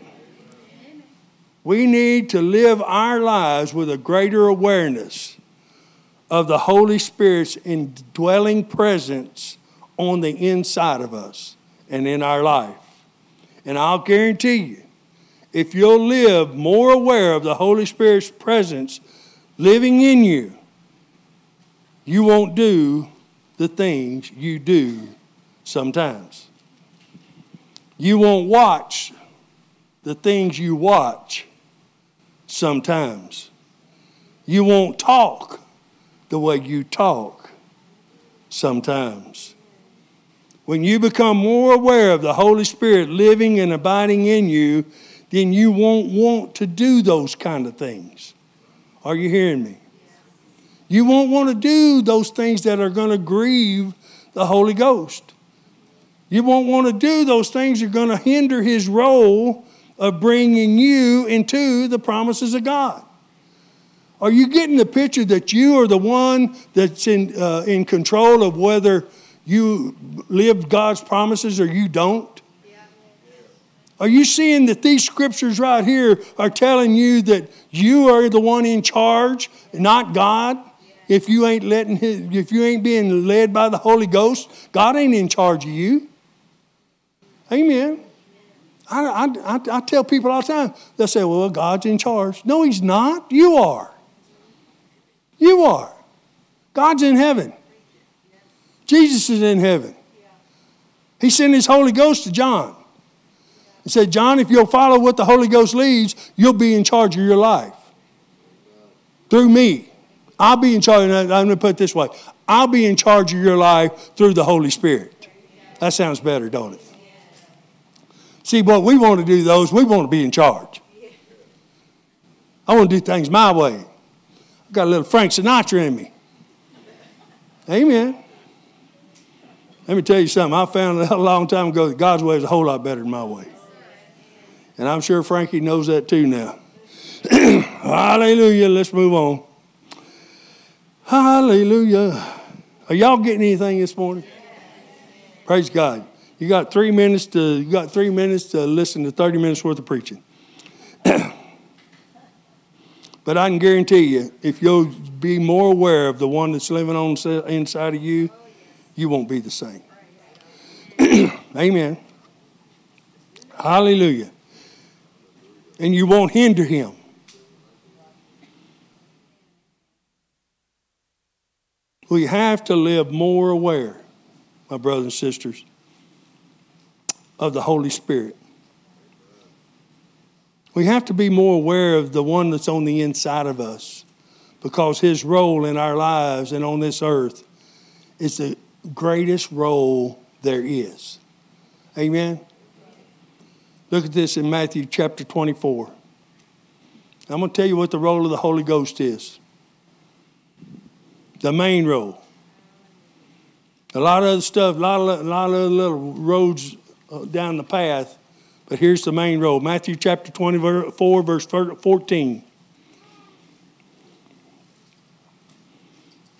We need to live our lives with a greater awareness of the Holy Spirit's indwelling presence on the inside of us and in our life. And I'll guarantee you, if you'll live more aware of the Holy Spirit's presence living in you, you won't do the things you do sometimes. You won't watch the things you watch sometimes. You won't talk the way you talk sometimes. When you become more aware of the Holy Spirit living and abiding in you, then you won't want to do those kind of things. Are you hearing me? You won't want to do those things that are going to grieve the Holy Ghost. You won't want to do those things that are going to hinder his role of bringing you into the promises of God. Are you getting the picture that you are the one that's in, uh, in control of whether you live God's promises or you don't? Are you seeing that these scriptures right here are telling you that you are the one in charge, not God? if you ain't letting his, if you ain't being led by the Holy Ghost, God ain't in charge of you. Amen. I, I, I, I tell people all the time, they'll say, well, God's in charge. No, He's not. You are. You are. God's in heaven. Jesus is in heaven. He sent His Holy Ghost to John. He said, John, if you'll follow what the Holy Ghost leads, you'll be in charge of your life. Through me. I'll be in charge. I'm going to put it this way I'll be in charge of your life through the Holy Spirit. That sounds better, don't it? See, what we want to do, those, we want to be in charge. I want to do things my way. I've got a little Frank Sinatra in me. Amen. Let me tell you something. I found out a long time ago that God's way is a whole lot better than my way. And I'm sure Frankie knows that too now. Hallelujah. Let's move on. Hallelujah. Are y'all getting anything this morning? Praise God. You got three minutes to you got three minutes to listen to 30 minutes worth of preaching. but I can guarantee you, if you'll be more aware of the one that's living on inside of you, you won't be the same. Amen. Hallelujah and you won't hinder him. We have to live more aware, my brothers and sisters, of the Holy Spirit. We have to be more aware of the one that's on the inside of us because his role in our lives and on this earth is the greatest role there is. Amen. Look at this in Matthew chapter 24. I'm going to tell you what the role of the Holy Ghost is. The main role. A lot of other stuff, a lot of, a lot of little roads uh, down the path, but here's the main road. Matthew chapter 24, verse 14.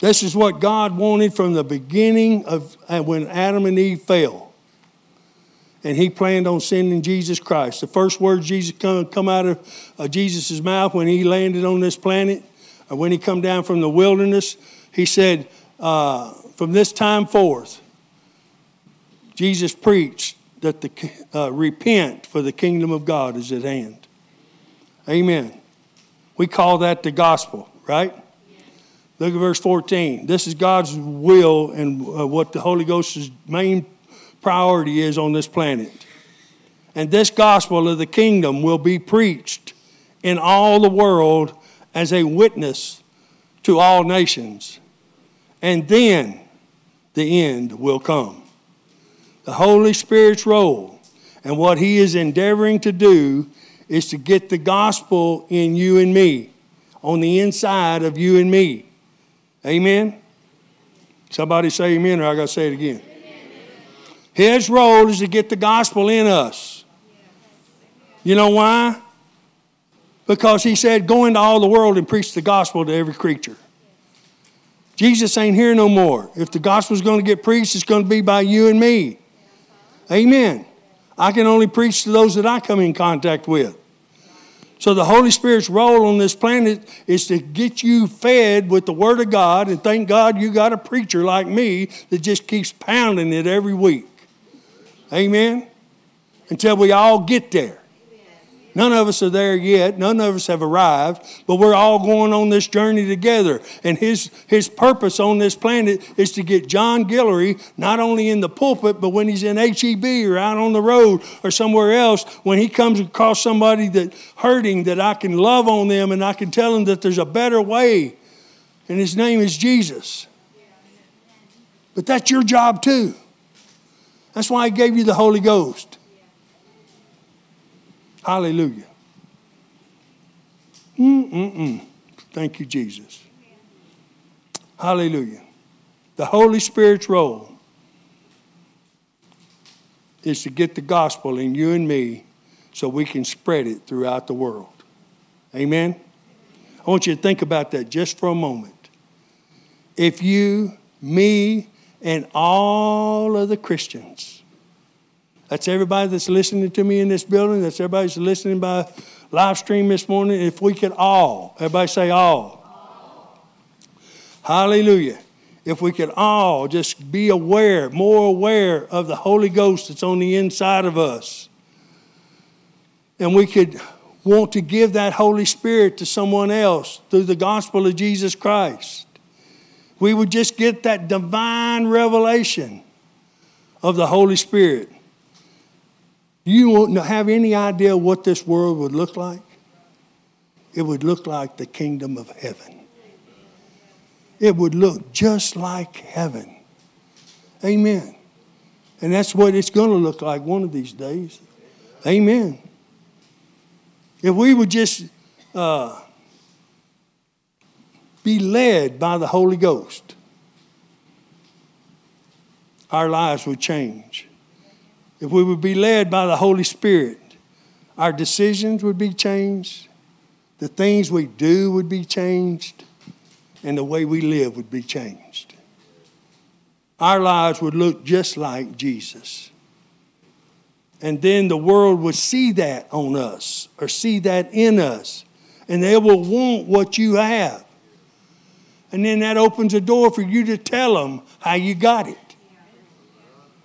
This is what God wanted from the beginning of uh, when Adam and Eve fell and he planned on sending Jesus Christ. The first words Jesus come, come out of uh, Jesus' mouth when he landed on this planet, or when he come down from the wilderness, he said, uh, from this time forth, Jesus preached that the uh, repent for the kingdom of God is at hand. Amen. We call that the gospel, right? Look at verse 14. This is God's will and uh, what the Holy Ghost's main priority is on this planet. And this gospel of the kingdom will be preached in all the world as a witness to all nations. And then the end will come. The Holy Spirit's role and what He is endeavoring to do is to get the gospel in you and me, on the inside of you and me. Amen? Somebody say amen, or I got to say it again. His role is to get the gospel in us. You know why? Because he said, Go into all the world and preach the gospel to every creature. Jesus ain't here no more. If the gospel's going to get preached, it's going to be by you and me. Amen. I can only preach to those that I come in contact with. So the Holy Spirit's role on this planet is to get you fed with the Word of God, and thank God you got a preacher like me that just keeps pounding it every week. Amen? Until we all get there. None of us are there yet. None of us have arrived, but we're all going on this journey together. And his, his purpose on this planet is to get John Guillory not only in the pulpit, but when he's in HEB or out on the road or somewhere else, when he comes across somebody that hurting, that I can love on them and I can tell them that there's a better way. And his name is Jesus. But that's your job too. That's why I gave you the Holy Ghost. Hallelujah. Mm-mm-mm. Thank you, Jesus. Hallelujah. The Holy Spirit's role is to get the gospel in you and me so we can spread it throughout the world. Amen? I want you to think about that just for a moment. If you, me, and all of the Christians. That's everybody that's listening to me in this building. That's everybody that's listening by live stream this morning. If we could all, everybody say all. all. Hallelujah. If we could all just be aware, more aware of the Holy Ghost that's on the inside of us, and we could want to give that Holy Spirit to someone else through the gospel of Jesus Christ, we would just get that divine revelation of the Holy Spirit. You won't have any idea what this world would look like? It would look like the kingdom of heaven. It would look just like heaven. Amen. And that's what it's going to look like one of these days. Amen. If we would just uh, be led by the Holy Ghost, our lives would change. If we would be led by the Holy Spirit, our decisions would be changed, the things we do would be changed, and the way we live would be changed. Our lives would look just like Jesus. And then the world would see that on us or see that in us, and they will want what you have. And then that opens a door for you to tell them how you got it.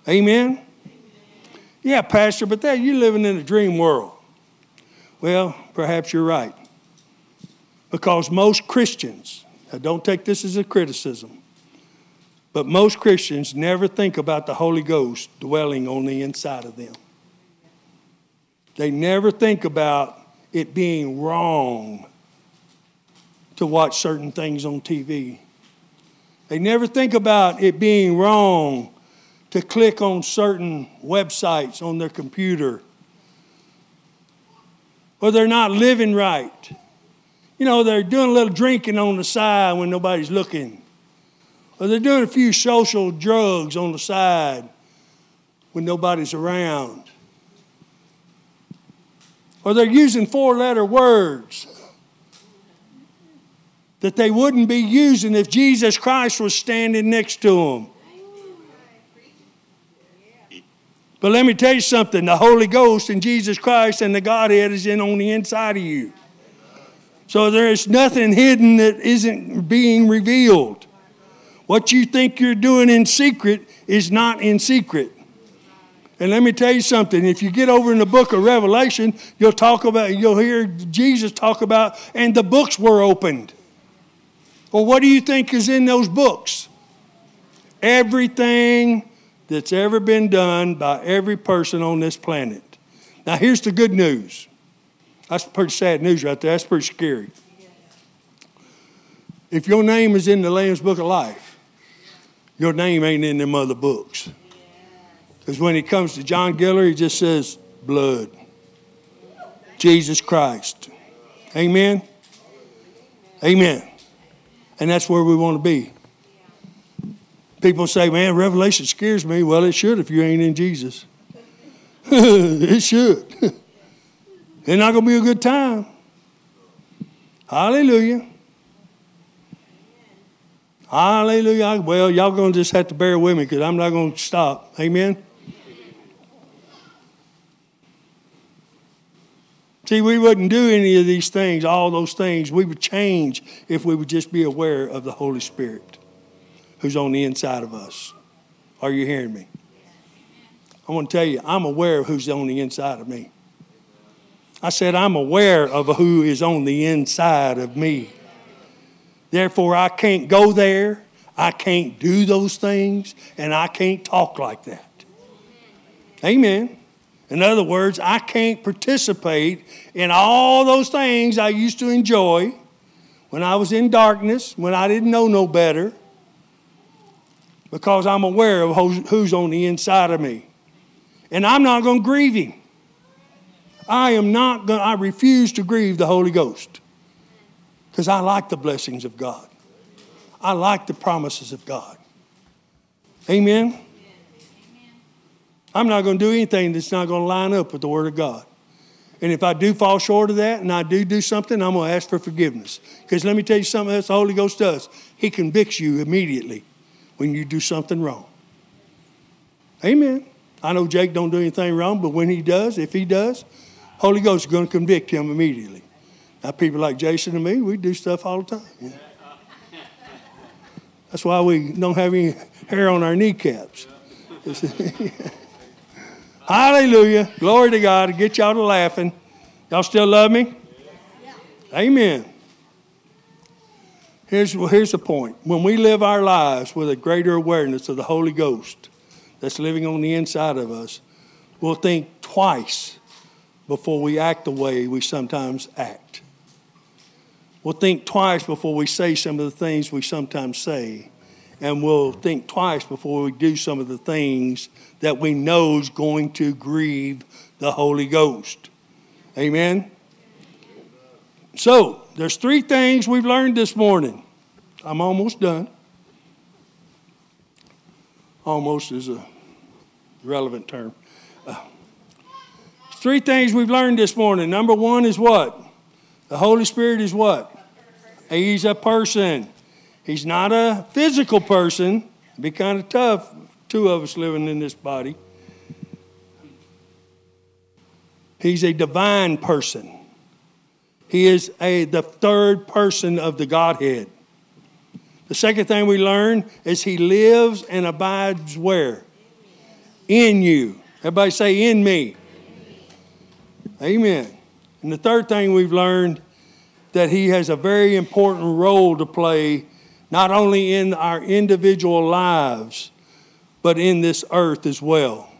Amen? Yeah, Pastor, but that you're living in a dream world. Well, perhaps you're right. Because most Christians, now don't take this as a criticism, but most Christians never think about the Holy Ghost dwelling on the inside of them. They never think about it being wrong to watch certain things on TV. They never think about it being wrong to click on certain websites on their computer. Or they're not living right. You know, they're doing a little drinking on the side when nobody's looking. Or they're doing a few social drugs on the side when nobody's around. Or they're using four letter words that they wouldn't be using if Jesus Christ was standing next to them. But let me tell you something the Holy Ghost and Jesus Christ and the Godhead is in on the inside of you. So there is nothing hidden that isn't being revealed. What you think you're doing in secret is not in secret. And let me tell you something. If you get over in the book of Revelation, you'll talk about, you'll hear Jesus talk about, and the books were opened. Well, what do you think is in those books? Everything that's ever been done by every person on this planet. Now, here's the good news. That's pretty sad news right there. That's pretty scary. If your name is in the Lamb's Book of Life, your name ain't in them other books. Because when it comes to John Giller, he just says, blood. Jesus Christ. Amen? Amen. And that's where we want to be. People say, man, Revelation scares me. Well, it should if you ain't in Jesus. it should. it's not going to be a good time. Hallelujah. Hallelujah. Well, y'all going to just have to bear with me because I'm not going to stop. Amen. See, we wouldn't do any of these things, all those things. We would change if we would just be aware of the Holy Spirit who's on the inside of us. Are you hearing me? I want to tell you, I'm aware of who's on the inside of me. I said, I'm aware of who is on the inside of me. Therefore, I can't go there, I can't do those things, and I can't talk like that. Amen. In other words, I can't participate in all those things I used to enjoy when I was in darkness, when I didn't know no better, because I'm aware of who's on the inside of me. And I'm not going to grieve him. I am not going I refuse to grieve the Holy Ghost. Because I like the blessings of God. I like the promises of God. Amen. I'm not going to do anything that's not going to line up with the Word of God. And if I do fall short of that and I do do something, I'm going to ask for forgiveness. Because let me tell you something else the Holy Ghost does. He convicts you immediately when you do something wrong. Amen. I know Jake don't do anything wrong, but when he does, if he does, Holy Ghost is going to convict him immediately. Now, people like Jason and me, we do stuff all the time. That's why we don't have any hair on our kneecaps. Hallelujah. Glory to God to get y'all to laughing. Y'all still love me? Amen. Here's, here's the point. When we live our lives with a greater awareness of the Holy Ghost that's living on the inside of us, we'll think twice before we act the way we sometimes act. We'll think twice before we say some of the things we sometimes say. And we'll think twice before we do some of the things that we know is going to grieve the Holy Ghost. Amen? So, there's three things we've learned this morning. I'm almost done. Almost is a relevant term. Uh, three things we've learned this morning. Number one is what? The Holy Spirit is what? He's a person. He's not a physical person. It'd be kind of tough, two of us living in this body. He's a divine person. He is a, the third person of the Godhead. The second thing we learn is he lives and abides where? In you. Everybody say, in me. Amen. And the third thing we've learned that he has a very important role to play, not only in our individual lives, but in this earth as well.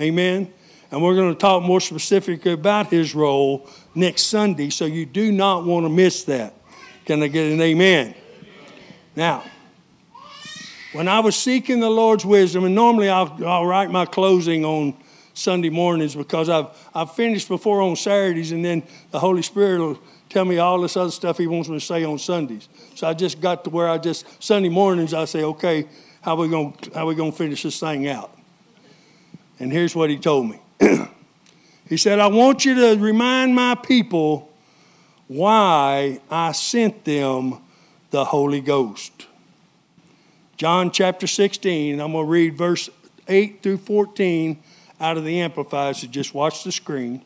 Amen. And we're going to talk more specifically about his role next Sunday, so you do not want to miss that. Can I get an amen? Now, when I was seeking the Lord's wisdom, and normally I'll, I'll write my closing on Sunday mornings because I've, I've finished before on Saturdays, and then the Holy Spirit will tell me all this other stuff He wants me to say on Sundays. So I just got to where I just, Sunday mornings, I say, okay, how we going how we gonna finish this thing out? And here's what He told me He said, I want you to remind my people why I sent them the Holy Ghost. John chapter 16, I'm going to read verse 8 through 14 out of the Amplified, so just watch the screen.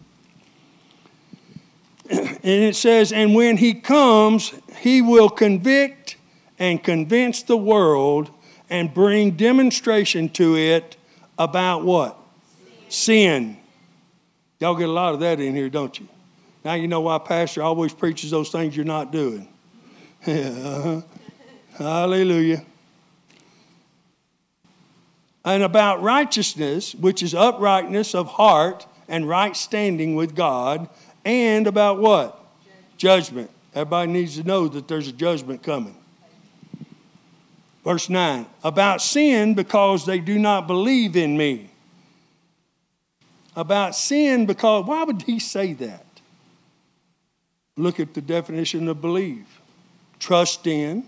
and it says, And when he comes, he will convict and convince the world and bring demonstration to it about what? Sin. Y'all get a lot of that in here, don't you? Now you know why Pastor always preaches those things you're not doing. uh-huh. Hallelujah. And about righteousness, which is uprightness of heart and right standing with God, and about what? Judgment. Everybody needs to know that there's a judgment coming. Verse 9 about sin because they do not believe in me. About sin because, why would he say that? Look at the definition of believe trust in,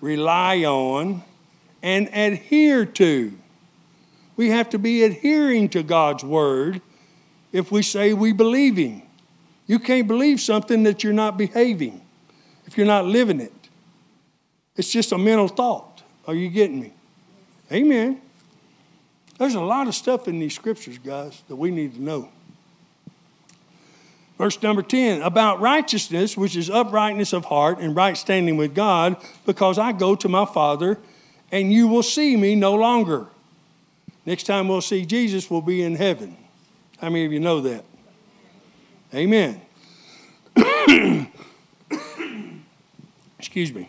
rely on, and adhere to. We have to be adhering to God's word if we say we believe Him. You can't believe something that you're not behaving, if you're not living it. It's just a mental thought. Are you getting me? Amen. There's a lot of stuff in these scriptures, guys, that we need to know. Verse number 10 about righteousness, which is uprightness of heart and right standing with God, because I go to my Father and you will see me no longer. Next time we'll see Jesus, we'll be in heaven. How many of you know that? Amen. Excuse me.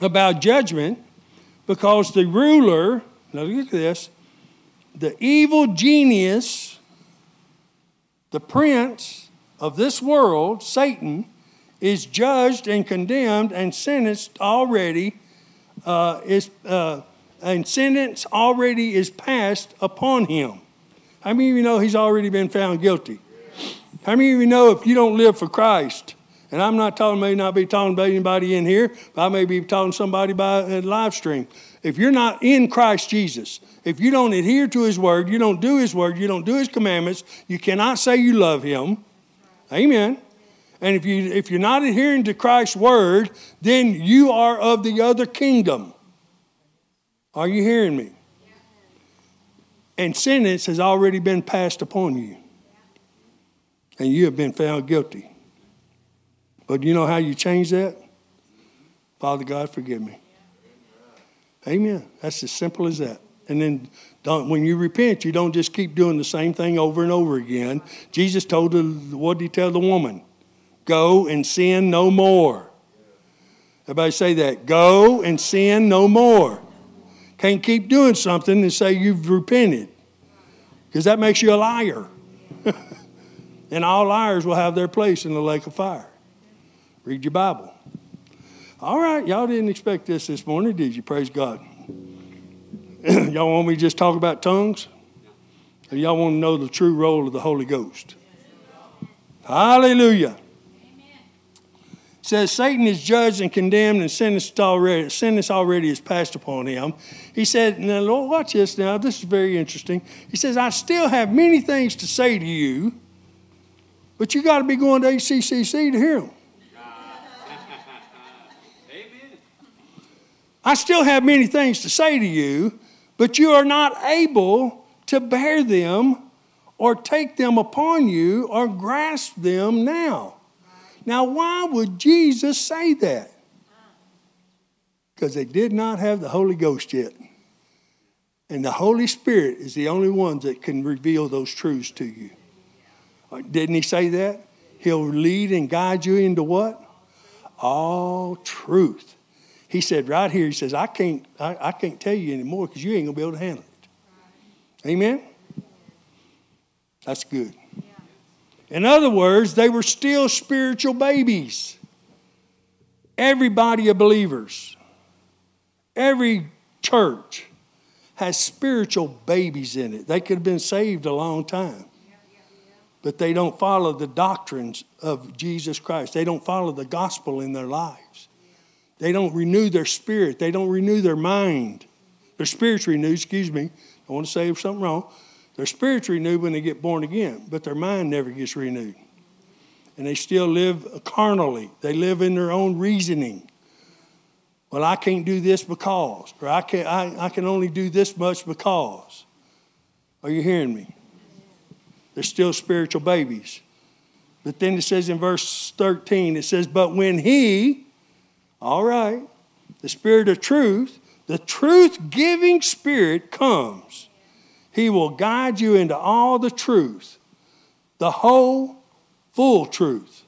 About judgment, because the ruler, now look at this, the evil genius, the prince of this world, Satan, is judged and condemned and sentenced already, uh, is, uh, and sentence already is passed upon him. How many of you know he's already been found guilty? How many of you know if you don't live for Christ, and I'm not talking, may not be talking about anybody in here, but I may be talking somebody by a live stream. If you're not in Christ Jesus, if you don't adhere to his word, you don't do his word, you don't do his commandments, you cannot say you love him. Amen. And if, you, if you're not adhering to Christ's word, then you are of the other kingdom. Are you hearing me? And sentence has already been passed upon you. And you have been found guilty. But you know how you change that? Father God, forgive me. Amen. That's as simple as that. And then don't, when you repent, you don't just keep doing the same thing over and over again. Jesus told the, what did he tell the woman? Go and sin no more. Everybody say that. Go and sin no more. Can't keep doing something and say you've repented because that makes you a liar. and all liars will have their place in the lake of fire. Read your Bible. All right, y'all didn't expect this this morning, did you? Praise God. y'all want me to just talk about tongues? Or y'all want to know the true role of the Holy Ghost? Hallelujah. Says Satan is judged and condemned and sentenced already. Sentence already is passed upon him. He said, "Now, Lord, watch this. Now, this is very interesting." He says, "I still have many things to say to you, but you got to be going to ACCC to hear them." I still have many things to say to you, but you are not able to bear them or take them upon you or grasp them now. Now, why would Jesus say that? Because they did not have the Holy Ghost yet. And the Holy Spirit is the only ones that can reveal those truths to you. Didn't he say that? He'll lead and guide you into what? All truth. He said right here, he says, I can't, I, I can't tell you anymore because you ain't gonna be able to handle it. Amen? That's good. In other words, they were still spiritual babies. Everybody of believers, every church has spiritual babies in it. They could have been saved a long time. But they don't follow the doctrines of Jesus Christ. They don't follow the gospel in their lives. They don't renew their spirit. They don't renew their mind. Their spirit's renewed, excuse me. I want to say something wrong. Their spirit's renewed when they get born again, but their mind never gets renewed. And they still live carnally. They live in their own reasoning. Well, I can't do this because, or I can, I, I can only do this much because. Are you hearing me? They're still spiritual babies. But then it says in verse 13, it says, But when he, all right. The Spirit of truth, the truth giving Spirit comes. He will guide you into all the truth, the whole, full truth.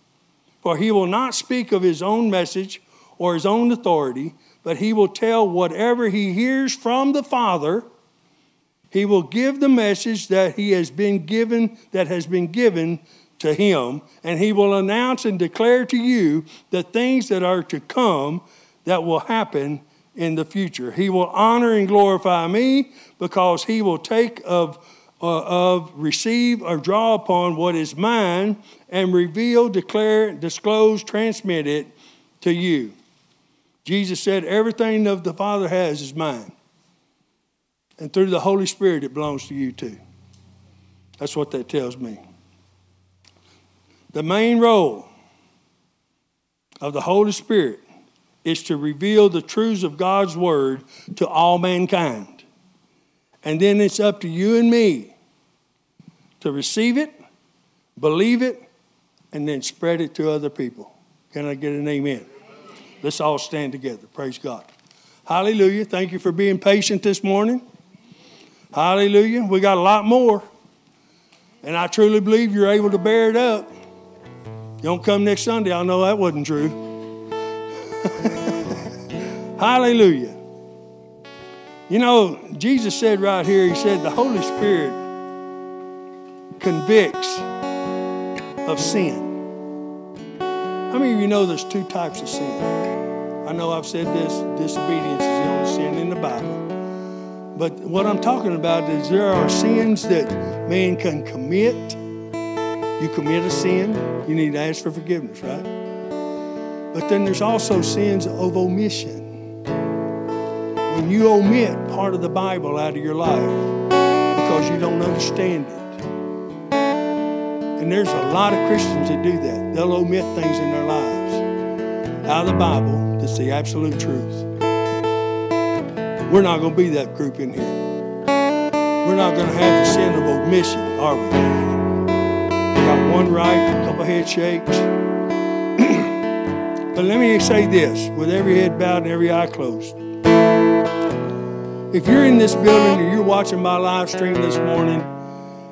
For he will not speak of his own message or his own authority, but he will tell whatever he hears from the Father. He will give the message that he has been given, that has been given to him, and he will announce and declare to you the things that are to come that will happen in the future. He will honor and glorify me because he will take of, uh, of receive or draw upon what is mine and reveal, declare, disclose, transmit it to you. Jesus said, Everything of the Father has is mine. And through the Holy Spirit, it belongs to you too. That's what that tells me. The main role of the Holy Spirit is to reveal the truths of God's Word to all mankind. And then it's up to you and me to receive it, believe it, and then spread it to other people. Can I get an amen? Let's all stand together. Praise God. Hallelujah. Thank you for being patient this morning. Hallelujah. We got a lot more. And I truly believe you're able to bear it up. Don't come next Sunday, I'll know that wasn't true. Hallelujah. You know, Jesus said right here, He said, the Holy Spirit convicts of sin. How many of you know there's two types of sin? I know I've said this disobedience is the only sin in the Bible. But what I'm talking about is there are sins that man can commit you commit a sin, you need to ask for forgiveness, right? But then there's also sins of omission. When you omit part of the Bible out of your life because you don't understand it. And there's a lot of Christians that do that. They'll omit things in their lives out of the Bible that's the absolute truth. We're not going to be that group in here. We're not going to have the sin of omission, are we? One right, a couple head shakes. but let me say this with every head bowed and every eye closed. If you're in this building or you're watching my live stream this morning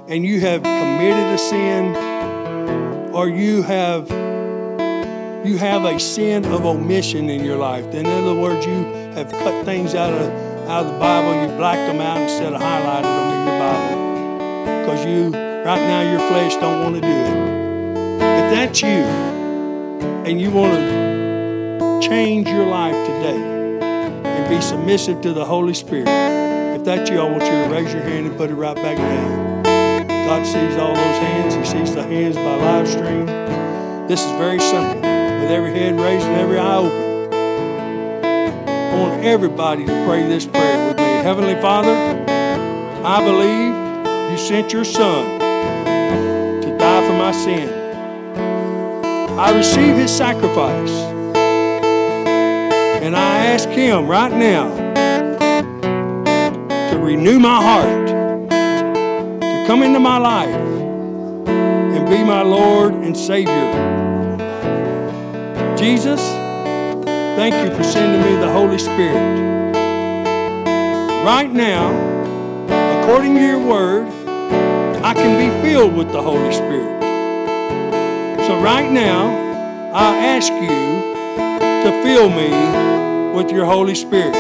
and you have committed a sin or you have you have a sin of omission in your life, then in other words, you have cut things out of out of the Bible, you blacked them out instead of highlighting them in your Bible. Because you right now your flesh don't want to do it. If that's you and you want to change your life today, and be submissive to the Holy Spirit. If that's you, I want you to raise your hand and put it right back down. God sees all those hands. He sees the hands by live stream. This is very simple. With every head raised and every eye open. I want everybody to pray this prayer with me. Heavenly Father, I believe you sent your Son for my sin. I receive his sacrifice. And I ask Him right now to renew my heart, to come into my life and be my Lord and Savior. Jesus, thank you for sending me the Holy Spirit. Right now, according to your word, I can be filled with the Holy Spirit. So right now, I ask you to fill me with your Holy Spirit.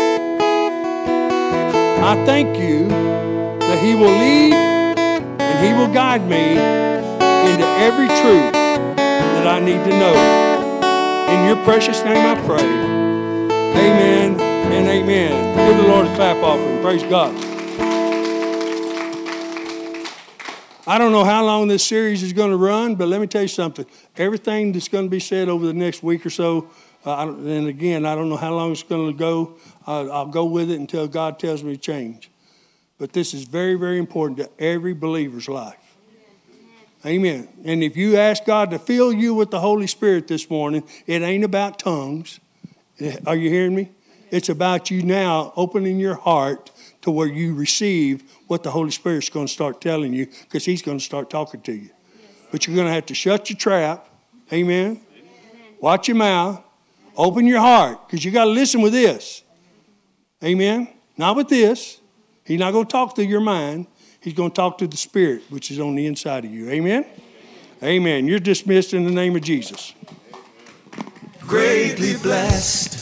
I thank you that He will lead and He will guide me into every truth that I need to know. In your precious name I pray. Amen and amen. Give the Lord a clap offering. Praise God. I don't know how long this series is going to run, but let me tell you something. Everything that's going to be said over the next week or so uh, and again, I don't know how long it's going to go. Uh, I'll go with it until God tells me to change. But this is very, very important to every believer's life. Amen. And if you ask God to fill you with the Holy Spirit this morning, it ain't about tongues. Are you hearing me? It's about you now opening your heart to where you receive what the Holy Spirit's going to start telling you because He's going to start talking to you. But you're going to have to shut your trap. Amen. Watch your mouth. Open your heart because you got to listen with this. Amen. Not with this. He's not going to talk through your mind. He's going to talk to the Spirit, which is on the inside of you. Amen. Amen. You're dismissed in the name of Jesus. Greatly blessed.